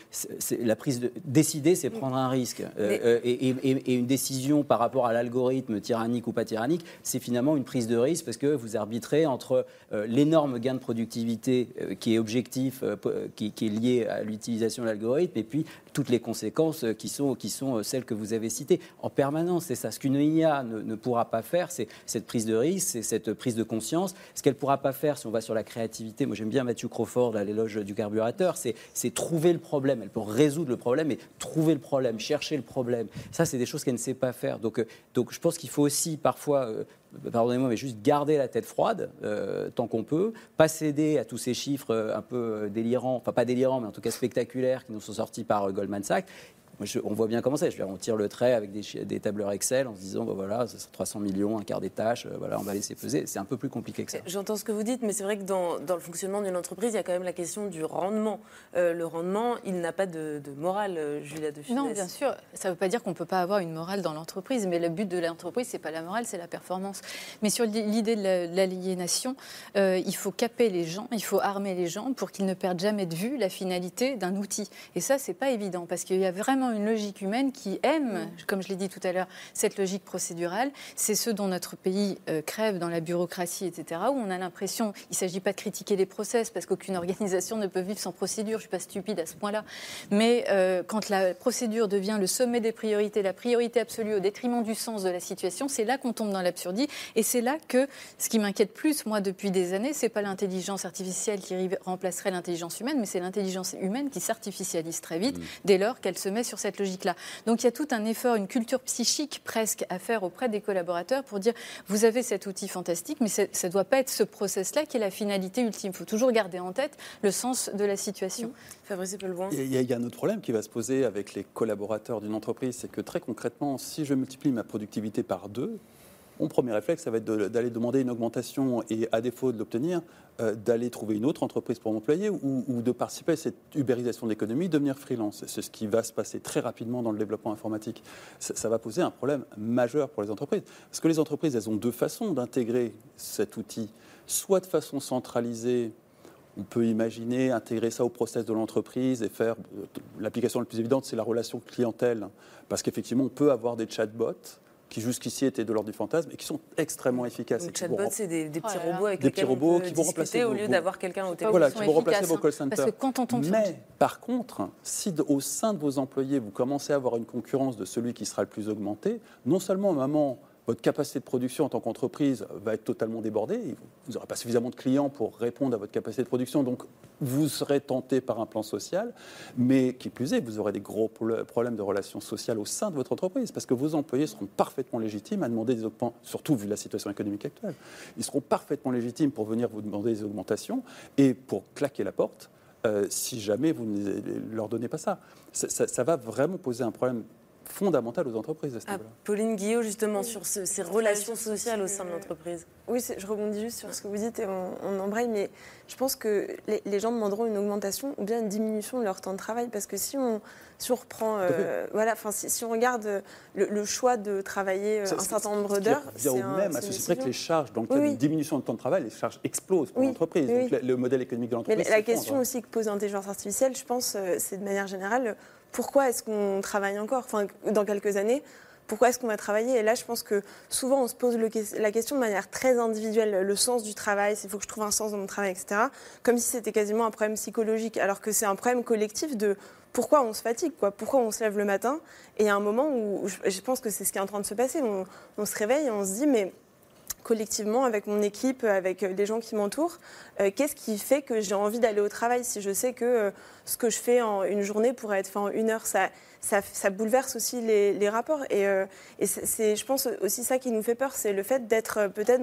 la prise de décider, c'est prendre un risque. Euh, et- et une décision par rapport à l'algorithme tyrannique ou pas tyrannique, c'est finalement une prise de risque parce que vous arbitrez entre euh, l'énorme gain de productivité euh, qui est objectif, euh, qui, est lié à l'utilisation de l'algorithme, et puis toutes les conséquences qui sont, qui sont celles que vous avez citées en permanence. C'est ça. Ce qu'une IA ne, pourra pas faire, c'est cette prise de risque, c'est cette prise de conscience. Ce qu'elle ne pourra pas faire, si on va sur la créativité, moi j'aime bien Matthew Crawford à l'éloge du carburateur, c'est trouver le problème. Elle peut résoudre le problème, mais trouver le problème, chercher le problème. Ça, c'est des choses qu'elle ne sait pas faire. Donc, donc je pense qu'il faut aussi parfois pardonnez-moi, mais juste garder la tête froide euh, tant qu'on peut, pas céder à tous ces chiffres euh, un peu euh, délirants, enfin pas délirants, mais en tout cas spectaculaires qui nous sont sortis par Goldman Sachs. Je- on voit bien comment c'est. Je veux dire, on tire le trait avec des, tableurs Excel en se disant, bah, voilà, ça sera 300 millions, un quart des tâches, euh, voilà, on va laisser peser. C'est un peu plus compliqué que ça. J'entends ce que vous dites, mais c'est vrai que dans, dans le fonctionnement d'une entreprise, il y a quand même la question du rendement. Euh, le rendement, il n'a pas de, de morale, euh, Julia de Funès. Non, bien sûr. Ça ne veut pas dire qu'on ne peut pas avoir une morale dans l'entreprise, mais le but de l'entreprise, ce n'est pas la morale, c'est la performance. Mais sur l'idée de la- l'aliénation, euh, il faut caper les gens, il faut armer les gens pour qu'ils ne perdent jamais de vue la finalité d'un outil. Et ça, ce n'est pas évident, parce qu'il y a vraiment vraiment une logique humaine qui aime, comme je l'ai dit tout à l'heure, cette logique procédurale. C'est ce dont notre pays euh, crève dans la bureaucratie, etc., où on a l'impression, il ne s'agit pas de critiquer les process, parce qu'aucune organisation ne peut vivre sans procédure, je ne suis pas stupide à ce point-là, mais euh, quand la procédure devient le sommet des priorités, la priorité absolue au détriment du sens de la situation, c'est là qu'on tombe dans l'absurdie, et c'est là que ce qui m'inquiète plus, moi, depuis des années, c'est pas l'intelligence artificielle qui remplacerait l'intelligence humaine, mais c'est l'intelligence humaine qui s'artificialise très vite dès lors qu'elle se met sur cette logique-là. Donc il y a tout un effort, une culture psychique presque à faire auprès des collaborateurs pour dire vous avez cet outil fantastique, mais ça ne doit pas être ce process-là qui est la finalité ultime. Il faut toujours garder en tête le sens de la situation. Fabrice. Il y, a, il y a un autre problème qui va se poser avec les collaborateurs d'une entreprise, c'est que très concrètement, si je multiplie ma productivité par deux, mon premier réflexe, ça va être d'aller demander une augmentation et, à défaut de l'obtenir, euh, d'aller trouver une autre entreprise pour m'employer ou, ou de participer à cette ubérisation de l'économie, devenir freelance. C'est ce qui va se passer très rapidement dans le développement informatique. Ça, ça va poser un problème majeur pour les entreprises. Parce que les entreprises, elles ont deux façons d'intégrer cet outil. Soit de façon centralisée, on peut imaginer intégrer ça au process de l'entreprise et faire. euh, L'application la plus évidente, c'est la relation clientèle. Parce qu'effectivement, on peut avoir des chatbots qui jusqu'ici étaient de l'ordre du fantasme et qui sont extrêmement efficaces. Le et qui vont chatbot, rem- c'est des, des petits Oh robots avec Des petits robots on peut qui vont remplacer au vos- lieu d'avoir quelqu'un au téléphone. Voilà, Ils qui sont vont remplacer efficaces, vos call hein, centers. parce que quand on tombe sur- Mais par contre, si au sein de vos employés, vous commencez à avoir une concurrence de celui qui sera le plus augmenté, non seulement, à un moment, votre capacité de production en tant qu'entreprise va être totalement débordée, vous n'aurez pas suffisamment de clients pour répondre à votre capacité de production, donc vous serez tenté par un plan social, mais qui plus est, vous aurez des gros pro- problèmes de relations sociales au sein de votre entreprise, parce que vos employés seront parfaitement légitimes à demander des augmentations, surtout vu la situation économique actuelle. Ils seront parfaitement légitimes pour venir vous demander des augmentations et pour claquer la porte euh, si jamais vous ne leur donnez pas ça- ça va vraiment poser un problème fondamental aux entreprises à ce Ah. Pauline Guillot, justement, sur ce- ces relations sociales au sein de l'entreprise. Oui, je rebondis juste sur ce que vous dites et on, on embraye, mais je pense que les, les gens demanderont une augmentation ou bien une diminution de leur temps de travail parce que si on, si on reprend, euh, voilà, enfin si, si on regarde euh, le, le choix de travailler euh, Ça, un c'est- certain nombre d'heures, un- même, c'est à ce une c'est vrai que les charges, le Oui, oui. d'une diminution de temps de travail, les charges explosent pour Oui, l'entreprise. oui, Donc le, le modèle économique de Mais l'entreprise la question aussi que pose l'intelligence artificielle, je pense, euh, c'est de manière générale, pourquoi est-ce qu'on travaille encore? Enfin, dans quelques années, pourquoi est-ce qu'on va travailler Et là, je pense que souvent, on se pose la question de manière très individuelle, le sens du travail, s'il faut que je trouve un sens dans mon travail, etc. Comme si c'était quasiment un problème psychologique, alors que c'est un problème collectif de pourquoi on se fatigue, quoi, pourquoi on se lève le matin. Et il y a un moment où je, pense que c'est ce qui est en train de se passer. On, se réveille et on se dit, mais collectivement, avec mon équipe, avec les gens qui m'entourent, euh, qu'est-ce qui fait que j'ai envie d'aller au travail si je sais que euh, ce que je fais en une journée pourrait être fait en une heure ça, ça, bouleverse aussi les, rapports. Et, euh, c'est- je pense, aussi ça qui nous fait peur, c'est le fait d'être euh, peut-être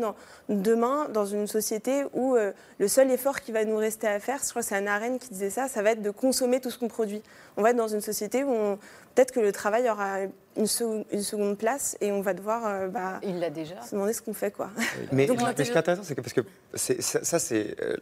demain dans une société où euh, le seul effort qui va nous rester à faire, je crois que c'est Anna Arendt qui disait ça, ça va être de consommer tout ce qu'on produit. On va être dans une société où on- peut-être que le travail aura une, seconde- une seconde place et on va devoir euh, bah, Il l'a déjà. se demander ce qu'on fait. Quoi. Mais, Donc, mais ce qui est intéressant, c'est que parce que ça, ça, c'est euh,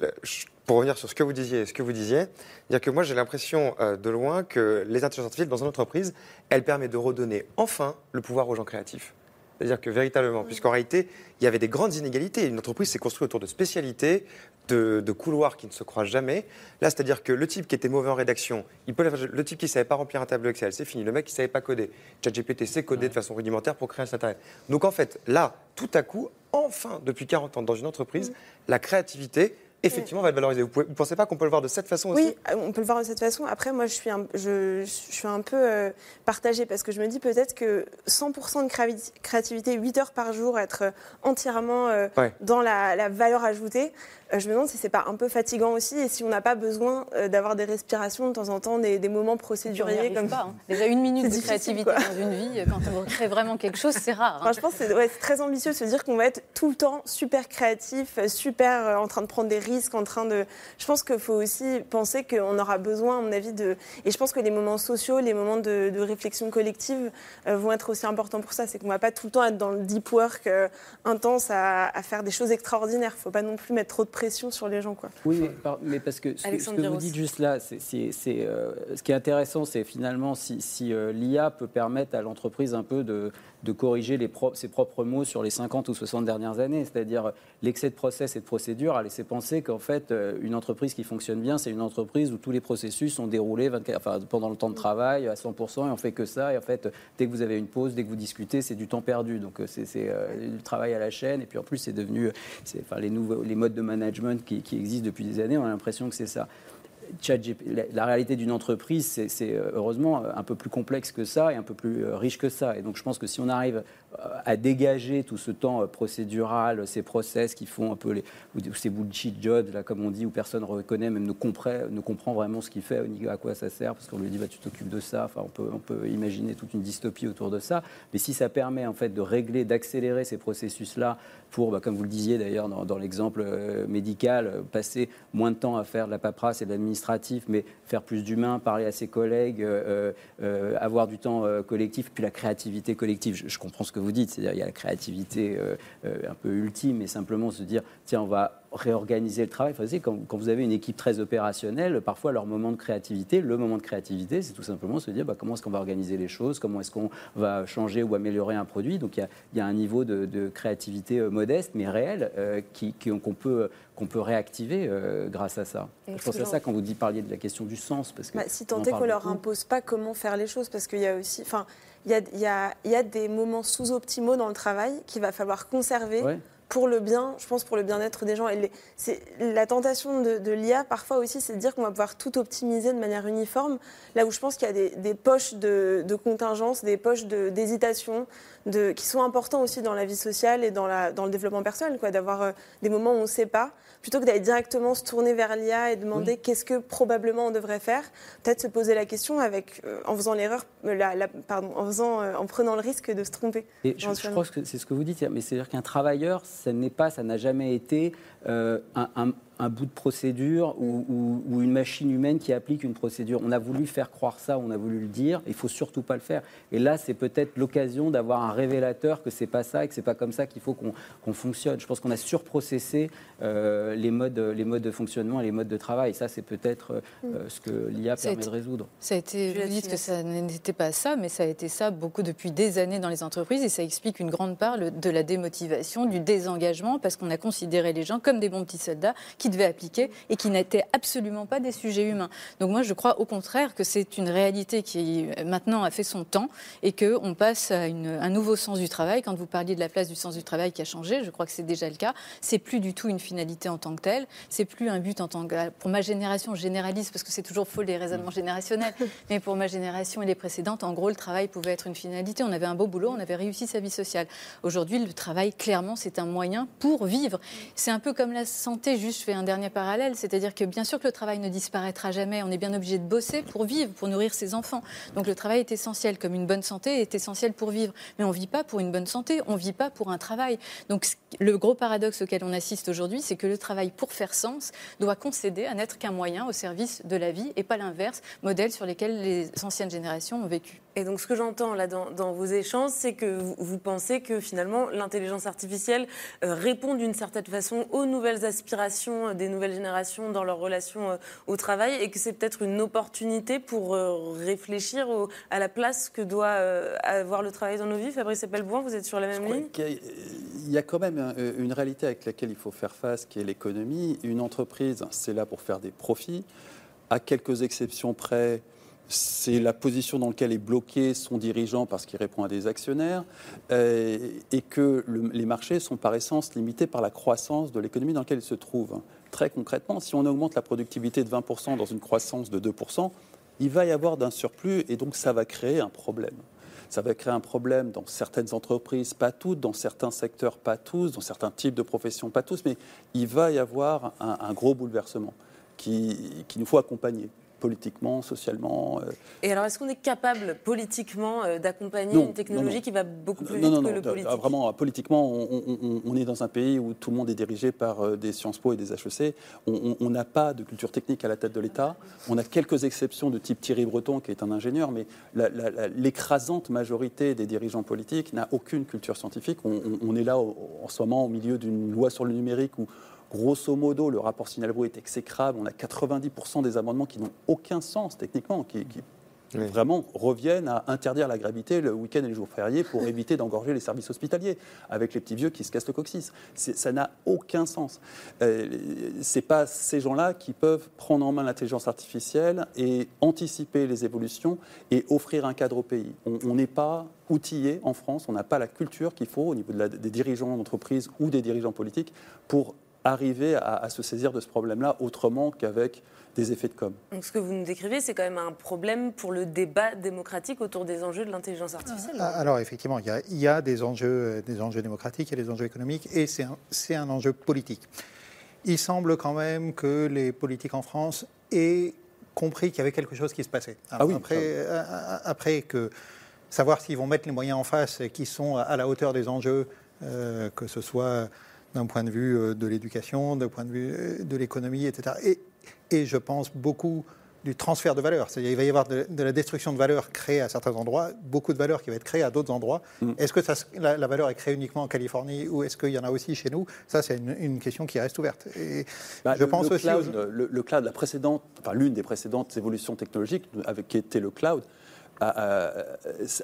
pour revenir sur ce que vous disiez, ce que vous disiez, dire que moi j'ai l'impression euh, de loin que les intelligences artificielles dans une entreprise, elles permettent de redonner enfin le pouvoir aux gens créatifs. C'est-à-dire que véritablement, puisqu'en réalité, il y avait des grandes inégalités. Une entreprise s'est construite autour de spécialités, de, de couloirs qui ne se croisent jamais. Là, c'est-à-dire que le type qui était mauvais en rédaction, il peut, le type qui ne savait pas remplir un tableau Excel, c'est fini. Le mec qui ne savait pas coder. ChatGPT sait coder de façon rudimentaire pour créer un site internet. Donc en fait, là, tout à coup, enfin, depuis 40 ans, dans une entreprise, la créativité, effectivement, va être valorisée. Vous ne pensez pas qu'on peut le voir de cette façon aussi? Oui, euh, on peut le voir de cette façon. Après, moi, je suis un, je, je suis un peu euh, partagée parce que je me dis peut-être que 100% de créativité, 8 heures par jour, être euh, entièrement euh, Ouais. dans la, la valeur ajoutée, je me demande si c'est pas un peu fatigant aussi et si on n'a pas besoin euh, d'avoir des respirations de temps en temps, des, des moments procéduriers comme pas. hein. Déjà une minute de créativité quoi. dans une vie, quand on crée vraiment quelque chose, c'est rare. hein. Enfin, je pense que c'est ouais, très ambitieux de se dire qu'on va être tout le temps super créatif, euh, super euh, en train de prendre des risques, en train de. Je pense qu'il faut aussi penser qu'on aura besoin, à mon avis, de. Et je pense que les moments sociaux, les moments de, de réflexion collective euh, vont être aussi importants pour ça. C'est qu'on ne va pas tout le temps être dans le deep work euh, intense à, à faire des choses extraordinaires. Il ne faut pas non plus mettre trop de pression sur les gens. Quoi. Oui, mais, par- mais parce que ce, que- ce Alexandre que vous dites juste là, c'est, c'est- c'est, euh, ce qui est intéressant, c'est finalement si, si, euh, l'IA peut permettre à l'entreprise un peu de, de corriger ses propres mots sur les 50 ou 60 dernières années. C'est-à-dire l'excès de process et de procédure a laissé penser qu'en fait, euh, une entreprise qui fonctionne bien, c'est une entreprise où tous les processus sont déroulés 24 enfin, pendant le temps de travail à 100% et on fait que ça. Et en fait, dès que vous avez une pause, dès que vous discutez, c'est du temps perdu. Donc euh, c'est euh, du travail à la chaîne. Et puis en plus, c'est devenu, les modes de management qui, qui existent depuis des années, on a l'impression que c'est ça. La, réalité d'une entreprise, c'est euh, heureusement euh, un peu plus complexe que ça et un peu plus euh, riche que ça. Et donc je pense que si on arrive à dégager tout ce temps euh, procédural, ces process qui font un peu ces bullshit jobs, là, comme on dit, où personne ne reconnaît, même ne comprend, vraiment ce qu'il fait, ni à quoi ça sert, parce qu'on lui dit bah, tu t'occupes de ça. Enfin, on peut, imaginer toute une dystopie autour de ça. Mais si ça permet en fait de régler, d'accélérer ces processus-là pour, bah, comme vous le disiez d'ailleurs dans, l'exemple euh, médical, passer moins de temps à faire de la paperasse et de l'administratif, mais faire plus d'humain, parler à ses collègues, euh, avoir du temps collectif, puis la créativité collective. Je, je comprends ce que vous dites, c'est-à-dire il y a la créativité euh, euh, un peu ultime, mais simplement se dire tiens, on va réorganiser le travail. Enfin, vous savez, quand, quand vous avez une équipe très opérationnelle, parfois leur moment de créativité, le moment de créativité, c'est tout simplement se dire bah, comment est-ce qu'on va organiser les choses, comment est-ce qu'on va changer ou améliorer un produit. Donc il y a, il y a un niveau de, de créativité euh, modeste mais réel euh, qui- qu'on peut, qu'on peut réactiver euh, grâce à ça. Et Je pense à ça quand vous dites, parliez de la question du sens. Parce que Bah, si tant est qu'on leur beaucoup. impose pas comment faire les choses, parce qu'il y a aussi, enfin, il y a, il y a- il y a des moments sous-optimaux dans le travail qu'il va falloir conserver. Ouais. Pour le bien, je pense pour le bien-être des gens. Et les- c'est la tentation de, de l'IA parfois aussi, c'est de dire qu'on va pouvoir tout optimiser de manière uniforme. Là où je pense qu'il y a des, des poches de, de contingence, des poches d'hésitation, de, qui sont importants aussi dans la vie sociale et dans, la, dans le développement personnel, quoi, d'avoir euh, des moments où on ne sait pas, plutôt que d'aller directement se tourner vers l'IA et demander qu'est-ce que probablement on devrait faire, peut-être se poser la question avec, euh, en faisant l'erreur, euh, la, la- pardon, en, faisant, euh, en prenant le risque de se tromper. Et je, je que c'est ce que vous dites, mais c'est-à-dire qu'un travailleur, ça n'est pas, ça n'a jamais été un, un- un bout de procédure ou, ou- ou une machine humaine qui applique une procédure. On a voulu faire croire ça, on a voulu le dire, il faut surtout pas le faire. Et là, c'est peut-être l'occasion d'avoir un révélateur que c'est pas ça et que c'est pas comme ça qu'il faut qu'on fonctionne. Je pense qu'on a surprocessé euh, les modes, les modes de fonctionnement et les modes de travail. Et ça, c'est peut-être euh, ce que l'IA permet été- de résoudre. Ça a été, vous dites que ça n'était pas ça, mais ça a été ça beaucoup depuis des années dans les entreprises et ça explique une grande part le- de la démotivation, du désengagement, parce qu'on a considéré les gens comme des bons petits soldats qui devaient appliquer et qui n'étaient absolument pas des sujets humains. Donc moi, je crois au contraire que c'est une réalité qui maintenant a fait son temps et qu'on passe à une- un nouveau sens du travail. Quand vous parliez de la place du sens du travail qui a changé, je crois que c'est déjà le cas. C'est plus du tout une finalité en tant que telle, c'est plus un but en tant que pour ma génération je généralise parce que c'est toujours faux les raisonnements générationnels, mais pour ma génération et les précédentes, en gros le travail pouvait être une finalité. On avait un beau boulot, on avait réussi sa vie sociale. Aujourd'hui, le travail clairement c'est un moyen pour vivre. C'est un peu comme la santé. Juste, je fais un dernier parallèle, c'est-à-dire que bien sûr que le travail ne disparaîtra jamais. On est bien obligé de bosser pour vivre, pour nourrir ses enfants. Donc le travail est essentiel, comme une bonne santé est essentielle pour vivre. Mais on vit pas pour une bonne santé, on vit pas pour un travail. Donc le gros paradoxe auquel on assiste aujourd'hui, c'est que le travail, pour faire sens, doit concéder à n'être qu'un moyen au service de la vie et pas l'inverse, modèle sur lesquels les anciennes générations ont vécu. Et donc, ce que j'entends là dans, dans vos échanges, c'est que vous, vous pensez que finalement, l'intelligence artificielle euh, répond d'une certaine façon aux nouvelles aspirations euh, des nouvelles générations dans leur relation euh, au travail et que c'est peut-être une opportunité pour euh, réfléchir au- à la place que doit avoir le travail dans nos vies. Fabrice Epelboin, vous êtes sur la même ligne? Il y a quand même une réalité avec laquelle il faut faire face, qui est l'économie. Une entreprise, c'est là pour faire des profits. À quelques exceptions près, c'est la position dans laquelle est bloqué son dirigeant parce qu'il répond à des actionnaires, euh, et que le- les marchés sont par essence limités par la croissance de l'économie dans laquelle ils se trouvent. Très concrètement, si on augmente la productivité de 20% dans une croissance de 2%, il va y avoir d'un surplus, et donc ça va créer un problème. Ça va créer un problème dans certaines entreprises, pas toutes, dans certains secteurs, pas tous, dans certains types de professions, pas tous, mais il va y avoir un, gros bouleversement qui, qui nous faut accompagner politiquement, socialement. euh, Et alors, est-ce qu'on est capable politiquement euh, d'accompagner une technologie non, non. qui va beaucoup plus non, vite non, que non, le euh, politique? Vraiment, politiquement, on, on- on- on est dans un pays où tout le monde est dirigé par des Sciences Po et des HEC. On- n'a pas de culture technique à la tête de l'État. On a quelques exceptions de type Thierry Breton, qui est un ingénieur, mais l'écrasante majorité des dirigeants politiques n'a aucune culture scientifique. On, on- est là au- en ce moment au milieu d'une loi sur le numérique où Grosso modo, le rapport bruit est exécrable. On a 90% des amendements qui n'ont aucun sens techniquement, qui, qui vraiment reviennent à interdire la gravité le week-end et les jours fériés pour éviter d'engorger les services hospitaliers avec les petits vieux qui se cassent le coccyx. Ça n'a aucun sens. Euh, Ce n'est pas ces gens-là qui peuvent prendre en main l'intelligence artificielle et anticiper les évolutions et offrir un cadre au pays. On n'est pas outillé en France, on n'a pas la culture qu'il faut au niveau des dirigeants d'entreprise ou des dirigeants politiques pour arriver à se saisir de ce problème-là autrement qu'avec des effets de com. Donc ce que vous nous décrivez, c'est quand même un problème pour le débat démocratique autour des enjeux de l'intelligence artificielle. Ah, alors effectivement, il y, a, il y a, des, enjeux, des enjeux démocratiques, il y a des enjeux économiques et c'est un, un, enjeu politique. Il semble quand même que les politiques en France aient compris qu'il y avait quelque chose qui se passait. ah oui, après, euh, après que savoir s'ils vont mettre les moyens en face qui sont à la hauteur des enjeux, euh, que ce soit d'un point de vue euh, de l'éducation, d'un point de vue de l'économie, etc. Et, et je pense beaucoup du transfert de valeur. C'est-à-dire qu'il va y avoir de, la destruction de valeur créée à certains endroits, beaucoup de valeur qui va être créée à d'autres endroits. Mm. Est-ce que ça, la, valeur est créée uniquement en Californie ou est-ce qu'il y en a aussi chez nous? Ça, c'est une, question qui reste ouverte. Et bah, je le, pense aussi cloud, le, cloud, la précédente, enfin l'une des précédentes évolutions technologiques, avec, qui était le cloud, a,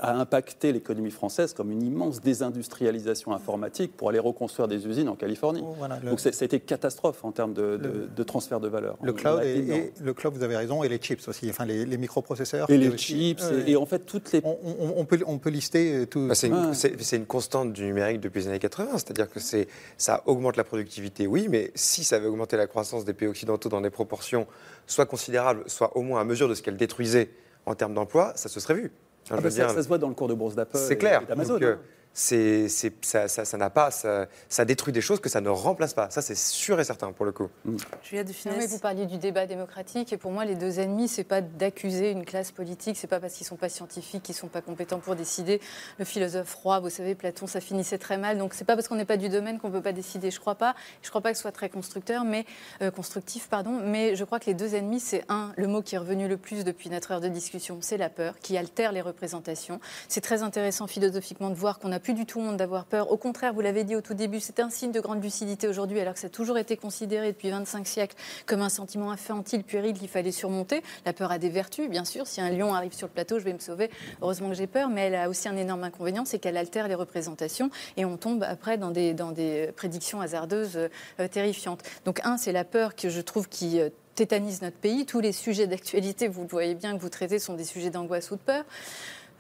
impacté l'économie française comme une immense désindustrialisation informatique pour aller reconstruire des usines en Californie. Oh, Donc ça a été catastrophe en termes de, transfert de valeur. Le cloud, et, le cloud, vous avez raison, et les chips aussi, enfin les, microprocesseurs. Et les chips, et, en fait toutes les... On, peut, on peut lister euh, tout... Bah, c'est une, constante du numérique depuis les années 80, c'est-à-dire que ça augmente la productivité, oui, mais si ça avait augmenté la croissance des pays occidentaux dans des proportions soit considérables, soit au moins à mesure de ce qu'elle détruisait en termes d'emploi, ça se serait vu. Ah bah ça, se voit dans le cours de bourse d'Apple. C'est clair. d'Amazon. Euh, hein c'est, ça, ça, n'a pas, ça, détruit des choses que ça ne remplace pas. Ça, c'est sûr et certain pour le coup. Mm. Julia de mais vous parliez du débat démocratique et pour moi, les deux ennemis, c'est pas d'accuser une classe politique, c'est pas parce qu'ils sont pas scientifiques, qu'ils sont pas compétents pour décider. Le philosophe roi, vous savez, Platon, ça finissait très mal. Donc c'est pas parce qu'on n'est pas du domaine qu'on peut pas décider. Je crois pas. Je crois pas que ce soit très constructeur, mais euh, constructif, pardon. Mais je crois que les deux ennemis, c'est un, le mot qui est revenu le plus depuis notre heure de discussion, c'est la peur, qui altère les représentations. C'est très intéressant philosophiquement de voir qu'on a plus du tout honte d'avoir peur. Au contraire, vous l'avez dit au tout début, c'est un signe de grande lucidité aujourd'hui, alors que ça a toujours été considéré depuis 25 siècles comme un sentiment infantile, puéril qu'il fallait surmonter. La peur a des vertus, bien sûr. Si un lion arrive sur le plateau, je vais me sauver. Heureusement que j'ai peur, mais elle a aussi un énorme inconvénient, c'est qu'elle altère les représentations et on tombe après dans des, dans des prédictions hasardeuses euh, terrifiantes. Donc un, c'est la peur que je trouve qui euh, tétanise notre pays. Tous les sujets d'actualité, vous le voyez bien, que vous traitez, sont des sujets d'angoisse ou de peur.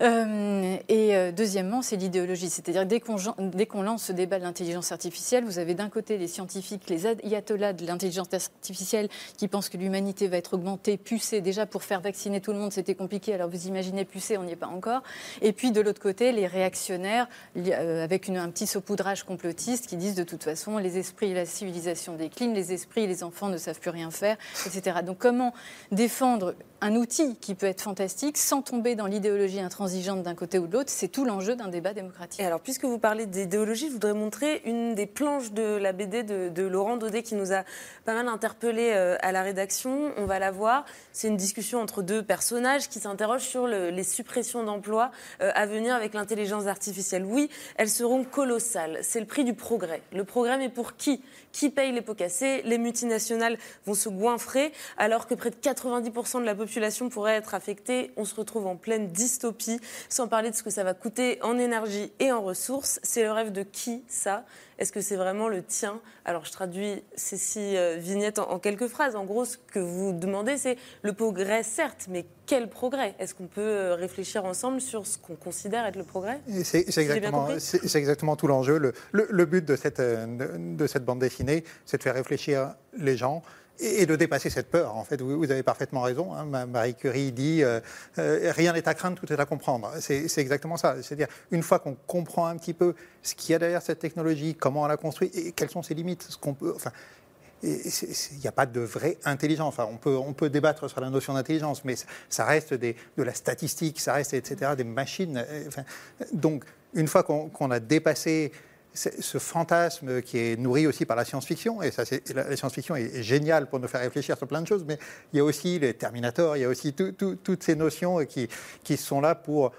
Euh, et euh, deuxièmement, c'est l'idéologie. C'est-à-dire dès qu'on lance ce débat de l'intelligence artificielle, vous avez d'un côté les scientifiques, les ayatollahs de l'intelligence artificielle qui pensent que l'humanité va être augmentée, pucée. Déjà pour faire vacciner tout le monde, c'était compliqué. Alors vous imaginez pucée, on n'y est pas encore. Et puis de l'autre côté, les réactionnaires euh, avec un petit saupoudrage complotiste qui disent de toute façon les esprits et la civilisation déclinent, les esprits et les enfants ne savent plus rien faire, etc. Donc comment défendre un outil qui peut être fantastique sans tomber dans l'idéologie intransigeante d'un côté ou de l'autre. C'est tout l'enjeu d'un débat démocratique. Et alors, puisque vous parlez d'idéologie, je voudrais montrer une des planches de la BD de, Laurent Daudet qui nous a pas mal interpellé euh, à la rédaction. On va la voir. C'est une discussion entre deux personnages qui s'interrogent sur les suppressions d'emplois euh, à venir avec l'intelligence artificielle. Oui, elles seront colossales. C'est le prix du progrès. Le progrès, mais pour qui? Qui paye les pots cassés? Les multinationales vont se goinfrer alors que près de 90% de la population population pourrait être affectée. On se retrouve en pleine dystopie, sans parler de ce que ça va coûter en énergie et en ressources. C'est le rêve de qui ça? Est-ce que c'est vraiment le tien? Alors je traduis ces six euh, vignettes en, quelques phrases. En gros, ce que vous demandez, c'est le progrès, certes, mais quel progrès? Est-ce qu'on peut euh, réfléchir ensemble sur ce qu'on considère être le progrès? C'est exactement, exactement, tout l'enjeu. Le, le, but de cette, euh, de, de cette bande dessinée, c'est de faire réfléchir les gens et de dépasser cette peur. En fait, vous, avez parfaitement raison. Hein. Marie Curie dit euh, euh, rien n'est à craindre, tout est à comprendre. C'est exactement ça. C'est-à-dire une fois qu'on comprend un petit peu ce qu'il y a derrière cette technologie, comment on la construit et quelles sont ses limites, ce qu'on peut. Enfin, il n'y a pas de vraie intelligence. Enfin, on peut, on peut débattre sur la notion d'intelligence, mais ça reste de la statistique, ça reste, etc., des machines. Donc, une fois qu'on a dépassé ce fantasme qui est nourri aussi par la science-fiction, et ça, la, science-fiction est, géniale pour nous faire réfléchir sur plein de choses, mais il y a aussi les Terminators, il y a aussi toutes ces notions qui, qui sont là pour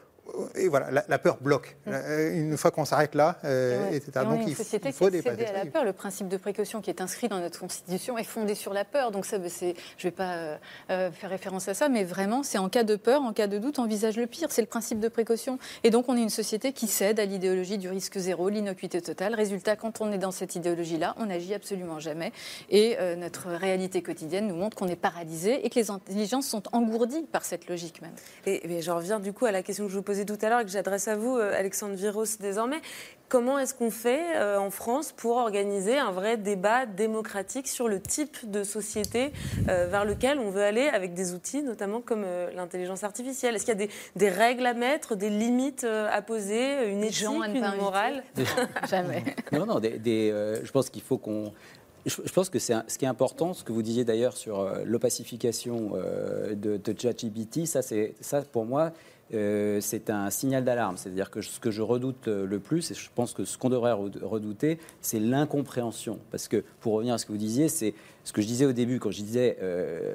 et voilà, la, la peur bloque. Euh, Une fois qu'on s'arrête là, euh, Ouais. etc. Et on Donc il, société il faut dépasser à la peur. Le principe de précaution qui est inscrit dans notre constitution est fondé sur la peur. Donc ça, ben, je ne vais pas euh, faire référence à ça, mais vraiment, c'est en cas de peur, en cas de doute, envisage le pire. C'est le principe de précaution. Et donc on est une société qui cède à l'idéologie du risque zéro, l'innocuité totale. Résultat, quand on est dans cette idéologie-là, on n'agit absolument jamais. Et euh, notre réalité quotidienne nous montre qu'on est paralysé et que les intelligences sont engourdies par cette logique même. Et, et j'en reviens du coup à la question que je vous posais tout à l'heure et que j'adresse à vous, euh, Alexandre Viros, désormais. Comment est-ce qu'on fait euh, en France pour organiser un vrai débat démocratique sur le type de société euh, vers lequel on veut aller avec des outils, notamment comme euh, l'intelligence artificielle? Est-ce qu'il y a des, des règles à mettre, des limites euh, à poser, une éthique, gens à ne pas une morale? Jamais. Non, non, des, des, euh, je pense qu'il faut qu'on. Je, pense que c'est ce qui est important, ce que vous disiez d'ailleurs sur l'opacification de, de ChatGPT, ça, c'est, ça pour moi, euh, c'est un signal d'alarme. C'est-à-dire que ce que je redoute euh, le plus, et je pense que ce qu'on devrait redout- redouter, c'est l'incompréhension. Parce que, pour revenir à ce que vous disiez, c'est ce que je disais au début, quand je disais euh,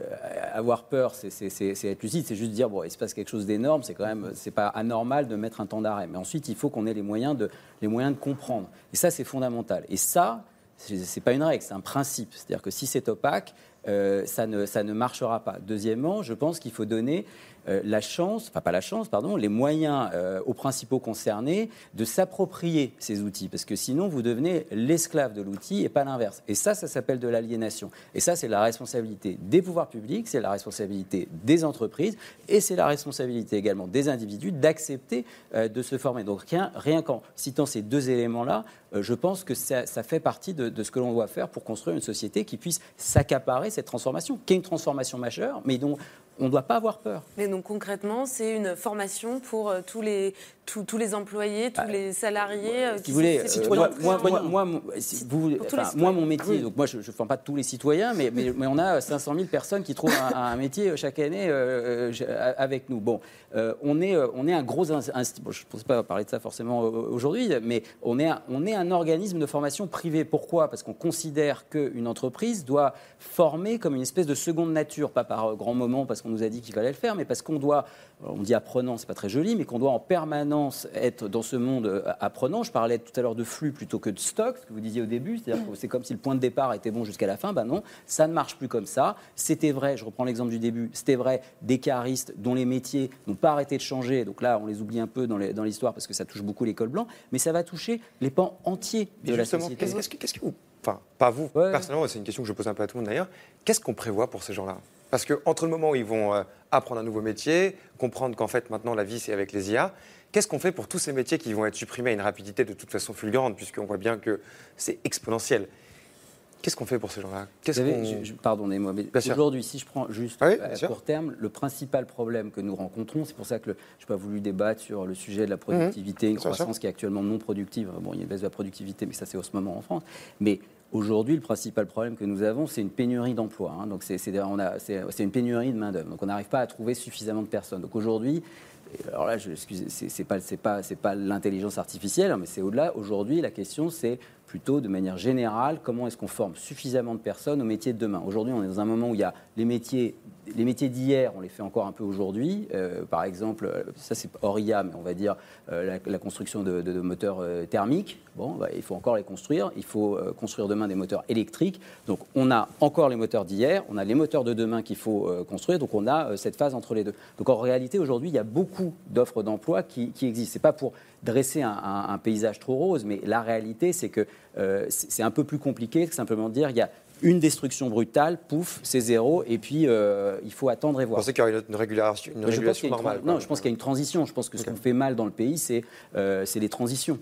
avoir peur, c'est, être lucide, c'est juste dire, bon, il se passe quelque chose d'énorme, c'est quand même, c'est pas anormal de mettre un temps d'arrêt. Mais ensuite, il faut qu'on ait les moyens de, les moyens de comprendre. Et ça, c'est fondamental. Et ça, c'est pas une règle, c'est un principe. C'est-à-dire que si c'est opaque, ça, ne, ça ne marchera pas. Deuxièmement, je pense qu'il faut donner euh, la chance, enfin pas la chance, pardon, les moyens euh, aux principaux concernés de s'approprier ces outils, parce que sinon vous devenez l'esclave de l'outil et pas l'inverse. Et ça, ça s'appelle de l'aliénation. Et ça, c'est la responsabilité des pouvoirs publics, c'est la responsabilité des entreprises, et c'est la responsabilité également des individus d'accepter euh, de se former. Donc rien, rien qu'en citant ces deux éléments-là, je pense que ça, ça fait partie de, de ce que l'on doit faire pour construire une société qui puisse s'accaparer cette transformation, qui est une transformation majeure, mais dont on ne doit pas avoir peur. Mais donc concrètement, c'est une formation pour euh, tous les, tous, tous les employés, tous les salariés euh, Si qui vous voulez, euh, citoyens. moi, moi, moi, moi, mon- si vous- pour tous les enfin, moi, mon citoyens. métier, Oui. donc moi, je ne forme pas tous les citoyens, mais, mais, mais on a 500 000 personnes qui trouvent un, un métier chaque année euh, euh, avec nous. Bon, euh, on, est, euh, on est un gros institut. Bon, je ne pense pas parler de ça forcément euh, aujourd'hui, mais on est, un, on est un organisme de formation privé. Pourquoi? Parce qu'on considère qu'une entreprise doit former comme une espèce de seconde nature, pas par euh, grand moment parce qu'on nous a dit qu'il fallait le faire, mais parce qu'on doit, on dit apprenant, c'est pas très joli, mais qu'on doit en permanence être dans ce monde euh, apprenant. Je parlais tout à l'heure de flux plutôt que de stock, ce que vous disiez au début, c'est-à-dire que c'est comme si le point de départ était bon jusqu'à la fin. Ben non, ça ne marche plus comme ça. C'était vrai, je reprends l'exemple du début, c'était vrai des caristes dont les métiers n'ont pas arrêté de changer. Donc là, on les oublie un peu dans l'histoire parce que ça touche beaucoup l'école blanc, mais ça va toucher les pans entiers de la société. qu'est-ce qu'est-ce que, qu'est-ce que vous. Enfin, pas vous, personnellement, c'est une question que je pose un peu à tout le monde d'ailleurs. Qu'est-ce qu'on prévoit pour ces gens-là? Parce que entre le moment où ils vont euh, apprendre un nouveau métier, comprendre qu'en fait maintenant la vie c'est avec les IA, qu'est-ce qu'on fait pour tous ces métiers qui vont être supprimés à une rapidité de toute façon fulgurante, puisqu'on voit bien que c'est exponentiel? Qu'est-ce qu'on fait pour ces gens-là? Pardonnez-moi, mais aujourd'hui, si je prends juste Oui, à court terme, le principal problème que nous rencontrons, c'est pour ça que je n'ai pas voulu débattre sur le sujet de la productivité, une Bien sûr, bien sûr. croissance qui est actuellement non productive. Bon, il y a une baisse de la productivité, mais ça c'est au ce moment en France. Mais aujourd'hui, le principal problème que nous avons, c'est une pénurie d'emplois. hein. Donc c'est une pénurie de main-d'œuvre. Donc on n'arrive pas à trouver suffisamment de personnes. Donc aujourd'hui, alors là, je, excusez, c'est pas, pas, pas l'intelligence artificielle, hein, mais c'est au-delà. Aujourd'hui, la question, c'est plutôt de manière générale, comment est-ce qu'on forme suffisamment de personnes au métier de demain? Aujourd'hui, on est dans un moment où il y a les métiers, les métiers d'hier, on les fait encore un peu aujourd'hui. Euh, par exemple, euh, ça c'est hors IA, mais on va dire euh, la, construction de, moteurs thermiques. Bon, bah, il faut encore les construire. Il faut construire demain des moteurs électriques. Donc, on a encore les moteurs d'hier, on a les moteurs de demain qu'il faut construire. Donc, on a cette phase entre les deux. Donc, en réalité, aujourd'hui, il y a beaucoup d'offres d'emploi qui, qui existent. C'est pas pour dresser un, un- un paysage trop rose, mais la réalité, c'est que euh, c'est un peu plus compliqué que simplement dire il y a une destruction brutale, pouf, c'est zéro, et puis euh, il faut attendre et voir. Vous pensez qu'il y aura une, régulation, une normale. Non, je pense qu'il y a une transition. Je pense que ce qu'on fait mal dans le pays, c'est euh, c'est les transitions.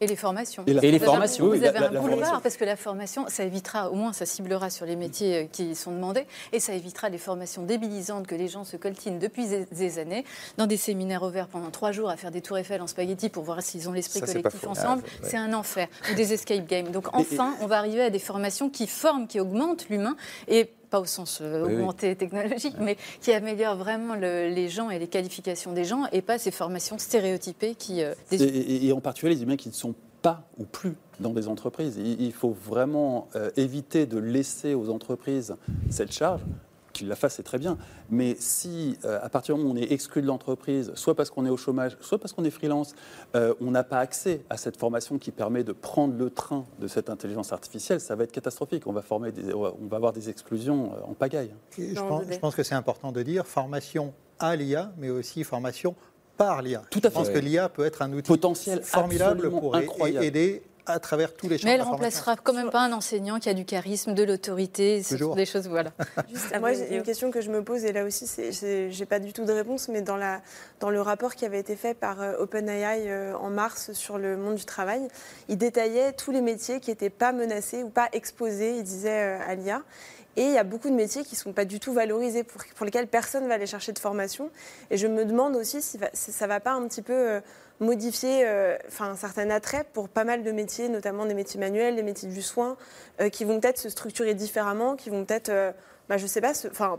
Et les formations. Et la- Et les Vous avez- formations, Vous oui, avez la- un la boulevard, formation. parce que la formation, ça évitera, au moins ça ciblera sur les métiers euh, qui sont demandés, et ça évitera les formations débilisantes que les gens se coltinent depuis des- années, dans des séminaires ouverts pendant trois jours à faire des tours Eiffel en spaghetti pour voir s'ils ont l'esprit collectif ensemble. Ah, ouais. C'est un enfer. Ou des escape games. Donc enfin, on va arriver à des formations qui forment, qui augmentent l'humain, et pas au sens euh, oui. augmenté technologique, mais qui améliorent vraiment le- les gens et les qualifications des gens, et pas ces formations stéréotypées qui... euh, Et, des- et- et en particulier les humains qui ne sont pas ou plus dans des entreprises. Il, il faut vraiment euh, éviter de laisser aux entreprises cette charge qu'il la fasse, c'est très bien. Mais si, euh, à partir du moment où on est exclu de l'entreprise, soit parce qu'on est au chômage, soit parce qu'on est freelance, euh, on n'a pas accès à cette formation qui permet de prendre le train de cette intelligence artificielle, ça va être catastrophique. On va, former des- on va avoir des exclusions euh, en pagaille. Je, pense, je pense que c'est important de dire formation à l'IA, mais aussi formation par l'IA. Tout à Je pense fait. que l'IA peut être un outil Potentiel formidable pour incroyable. aider à travers tous les champs Mais elle remplacera quand même pas un enseignant qui a du charisme, de l'autorité, des choses, voilà. Juste, moi, j'ai une question que je me pose, et là aussi, j'ai pas du tout de réponse, mais dans, la, dans le rapport qui avait été fait par euh, OpenAI euh, en mars sur le monde du travail, il détaillait tous les métiers qui n'étaient pas menacés ou pas exposés, il disait euh, à l'IA. Et il y a beaucoup de métiers qui ne sont pas du tout valorisés, pour, lesquels personne ne va aller chercher de formation. Et je me demande aussi si, ça ne va pas un petit peu euh, modifier euh, un certain attrait pour pas mal de métiers, notamment des métiers manuels, des métiers du soin, euh, qui vont peut-être se structurer différemment, qui vont peut-être, euh, bah, je sais pas,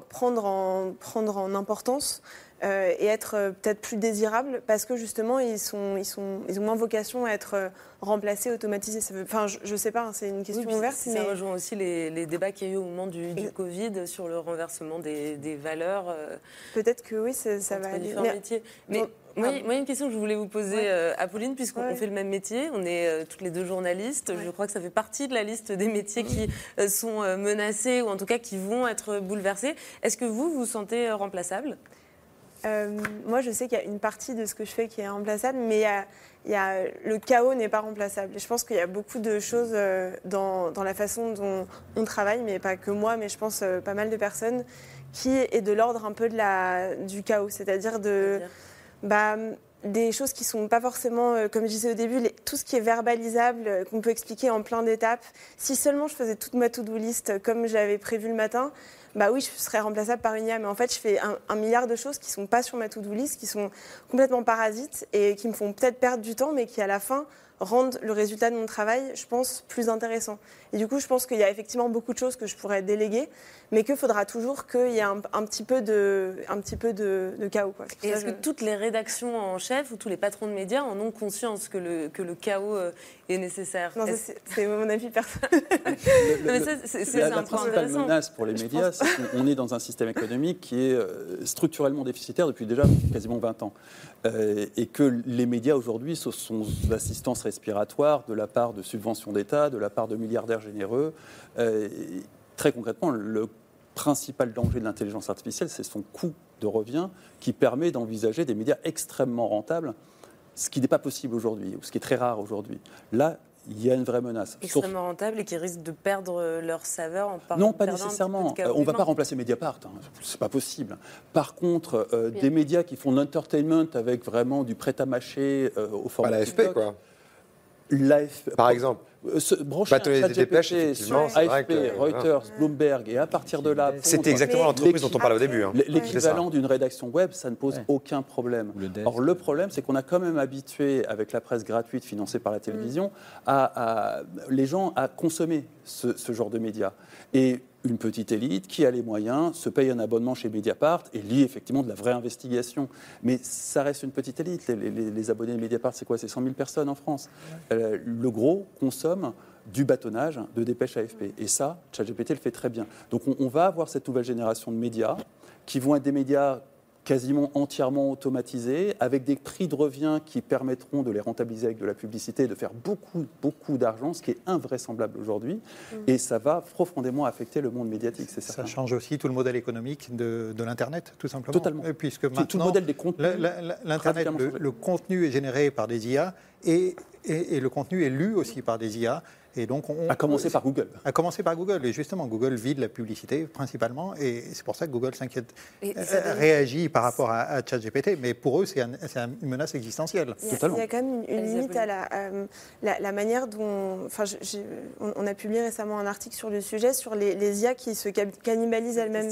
prendre, en, prendre en importance euh, et être euh, peut-être plus désirables parce que justement, ils, sont, ils, sont, ils ont moins vocation à être euh, remplacés, automatisés. Ça veut- Enfin, je, je sais pas, hein, c'est une question Oui, ouverte. Ça rejoint aussi les, les débats qu'il y a eu au moment du, du Et- Covid sur le renversement des, des valeurs. Peut-être que oui, ça, ça va aller. Mais- métiers. Mais Bon, moi, moi, il y a une question que je voulais vous poser, Ouais. euh, Apolline, puisqu'on Ouais. fait le même métier. On est euh, toutes les deux journalistes. Je crois que ça fait partie de la liste des métiers qui euh, sont menacés ou en tout cas qui vont être bouleversés. Est-ce que vous vous sentez remplaçable? Euh, moi, je sais qu'il y a une partie de ce que je fais qui est remplaçable, mais il y a, il y a- le chaos n'est pas remplaçable. Et je pense qu'il y a beaucoup de choses euh, dans, dans la façon dont on travaille, mais pas que moi, mais je pense euh, pas mal de personnes, qui est de l'ordre un peu de la, du chaos, c'est-à-dire de bah, des choses qui sont pas forcément, euh, comme je disais au début, les- tout ce qui est verbalisable, euh, qu'on peut expliquer en plein d'étapes. Si seulement je faisais toute ma to-do list comme j'avais prévu le matin, bah oui, je serais remplaçable par une IA. Mais en fait, je fais un, un milliard de choses qui sont pas sur ma to-do list, qui sont complètement parasites et qui me font peut-être perdre du temps, mais qui à la fin rendent le résultat de mon travail, je pense, plus intéressant. Et du coup, je pense qu'il y a effectivement beaucoup de choses que je pourrais déléguer, mais qu'il faudra toujours qu'il y ait un, un petit peu de, un petit peu de, de chaos. Quoi. Et est-ce je- que toutes les rédactions en chef ou tous les patrons de médias en ont conscience que le, que le chaos euh, est nécessaire? Non, c'est c'est mon avis personnel. C'est- la, principale menace pour les médias, c'est qu'on est dans un système économique qui est euh, structurellement déficitaire depuis déjà quasiment 20 ans. Euh, et que les médias aujourd'hui sont l'assistance respiratoire de la part de subventions d'État, de la part de milliardaires généreux. Euh, très concrètement, le principal danger de l'intelligence artificielle, c'est son coût de revient qui permet d'envisager des médias extrêmement rentables, ce qui n'est pas possible aujourd'hui, ou ce qui est très rare aujourd'hui. Là, il y a une vraie menace. Sauf- extrêmement rentables et qui risquent de perdre leur saveur en par- non, pas nécessairement. Euh, on ne va pas remplacer Mediapart, hein. c'est pas possible. Par contre, euh, des médias qui font de l'entertainment avec vraiment du prêt-à-mâcher euh, au format Pas l'AFP, TikTok, quoi. L'AFP, Par exemple. Se- brancher un dépêches, effectivement, AFP, que- Reuters, Bloomberg, et à partir de là, C'était exactement l'entreprise dont on parlait au début, hein. l'équi- L'équivalent d'une rédaction web, ça ne pose aucun problème. Or, le problème, c'est qu'on a quand même habitué, avec la presse gratuite financée par la télévision, à, à- les gens à consommer ce, ce genre de médias. Et une petite élite qui a les moyens se paye un abonnement chez Mediapart et lit effectivement de la vraie investigation. Mais ça reste une petite élite. Les, les- les abonnés de Mediapart, c'est quoi? C'est 100 000 personnes en France. Euh, le gros consomme du bâtonnage de dépêche AFP. Et ça, ChatGPT le fait très bien. Donc on, on va avoir cette nouvelle génération de médias qui vont être des médias quasiment entièrement automatisés, avec des prix de revient qui permettront de les rentabiliser avec de la publicité et de faire beaucoup, beaucoup d'argent, ce qui est invraisemblable aujourd'hui. Et ça va profondément affecter le monde médiatique, c'est Ça certain. change aussi tout le modèle économique de, de l'Internet, tout simplement. Totalement. Puisque Tout- tout le maintenant, modèle des contenus l'Internet, le, contenu est généré par des IA et, et- et le contenu est lu aussi par des IA. Et donc on, À commencer par Google. À commencer par Google. Et justement, Google vide la publicité principalement. Et c'est pour ça que Google s'inquiète, euh, réagit par rapport à, à ChatGPT. Mais pour eux, c'est un- c'est un- une menace existentielle. Il y, a, il y a quand même une, une limite à la, euh, la, la manière dont. Enfin, je- on, on a publié récemment un article sur le sujet, sur les, les IA qui se ca- cannibalisent elles-mêmes.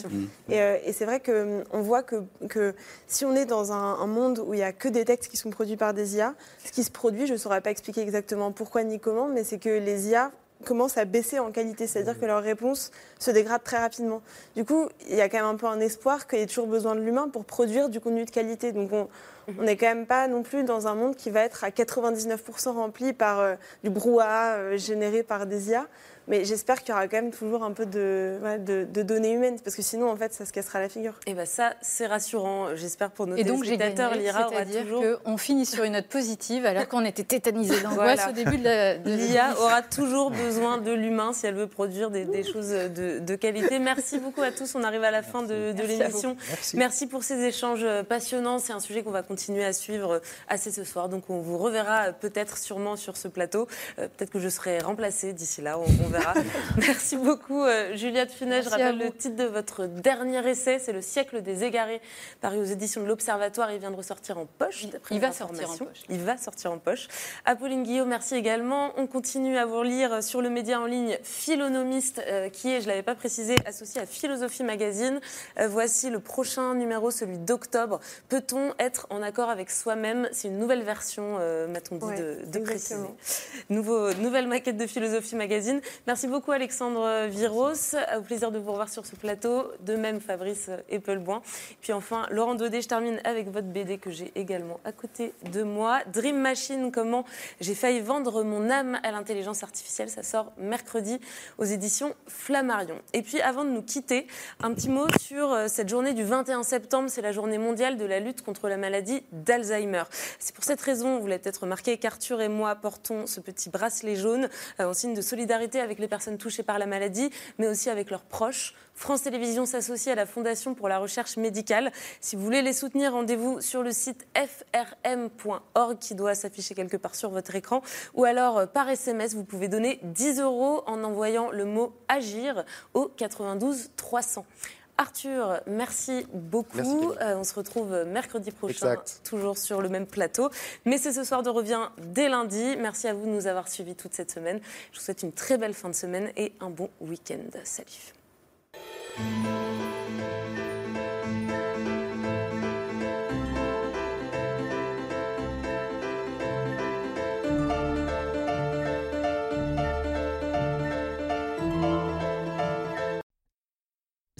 Et, euh, et c'est vrai qu'on voit que, que si on est dans un, un monde où il n'y a que des textes qui sont produits par des IA, ce qui se produit, je ne saurais pas expliquer exactement pourquoi ni comment, mais c'est que les IA commencent à baisser en qualité, c'est-à-dire que leurs réponses se dégradent très rapidement. Du coup, il y a quand même un peu un espoir qu'il y ait toujours besoin de l'humain pour produire du contenu de qualité. Donc on, On n'est quand même pas non plus dans un monde qui va être à 99% rempli par euh, du brouhaha euh, généré par des IA. Mais j'espère qu'il y aura quand même toujours un peu de, ouais, de, de données humaines, parce que sinon, en fait, ça se cassera la figure. Et bien ça, c'est rassurant, j'espère pour nos Et donc téléspectateurs. L'IRA aura toujours... qu'on finit sur une note positive alors qu'on était tétanisé d'angoisse Voilà. au début de la... de- L'IA aura toujours besoin de l'humain si elle veut produire des, des choses de, de qualité. Merci beaucoup à tous. On arrive à la fin de, l'émission. Merci. pour ces échanges passionnants. C'est un sujet qu'on va continuer à suivre assez ce soir. Donc on vous reverra peut-être sûrement sur ce plateau. Euh, peut-être que je serai remplacée d'ici là. On, on verra. Merci beaucoup, euh, Juliette Funet. Je Merci rappelle le titre de votre dernier essai. C'est Le siècle des égarés, paru aux éditions de l'Observatoire. Il vient de ressortir en poche. il va sortir en poche. Il va sortir en poche. Apolline Guillaume, merci également. On continue à vous lire sur le média en ligne Philonomiste, euh, qui est, je ne l'avais pas précisé, associé à Philosophie Magazine. Euh, voici le prochain numéro, celui d'octobre. Peut-on être en accord avec soi-même? C'est une nouvelle version, euh, m'a-t-on dit, Ouais, de, de préciser. Nouveau, nouvelle maquette de Philosophie Magazine. Merci beaucoup Alexandre Viros. Au plaisir de vous revoir sur ce plateau. De même Fabrice Eppelboin. Puis enfin, Laurent Daudet, je termine avec votre BD que j'ai également à côté de moi. Dream Machine, comment j'ai failli vendre mon âme à l'intelligence artificielle. Ça sort mercredi aux éditions Flammarion. Et puis avant de nous quitter, un petit mot sur euh, cette journée du 21 septembre. C'est la journée mondiale de la lutte contre la maladie d'Alzheimer. C'est pour cette raison, vous l'avez peut-être remarqué, qu'Arthur et moi portons ce petit bracelet jaune euh, en signe de solidarité avec les personnes touchées par la maladie, mais aussi avec leurs proches. France Télévisions s'associe à la Fondation pour la recherche médicale. Si vous voulez les soutenir, rendez-vous sur le site frm.org qui doit s'afficher quelque part sur votre écran. Ou alors euh, par SMS, vous pouvez donner 10 euros en envoyant le mot agir au 92 300. Arthur, merci beaucoup. Merci. Euh, on se retrouve mercredi prochain, Exact. toujours sur le même plateau. Mais c'est ce soir de revient dès lundi. Merci à vous de nous avoir suivis toute cette semaine. Je vous souhaite une très belle fin de semaine et un bon week-end. Salut.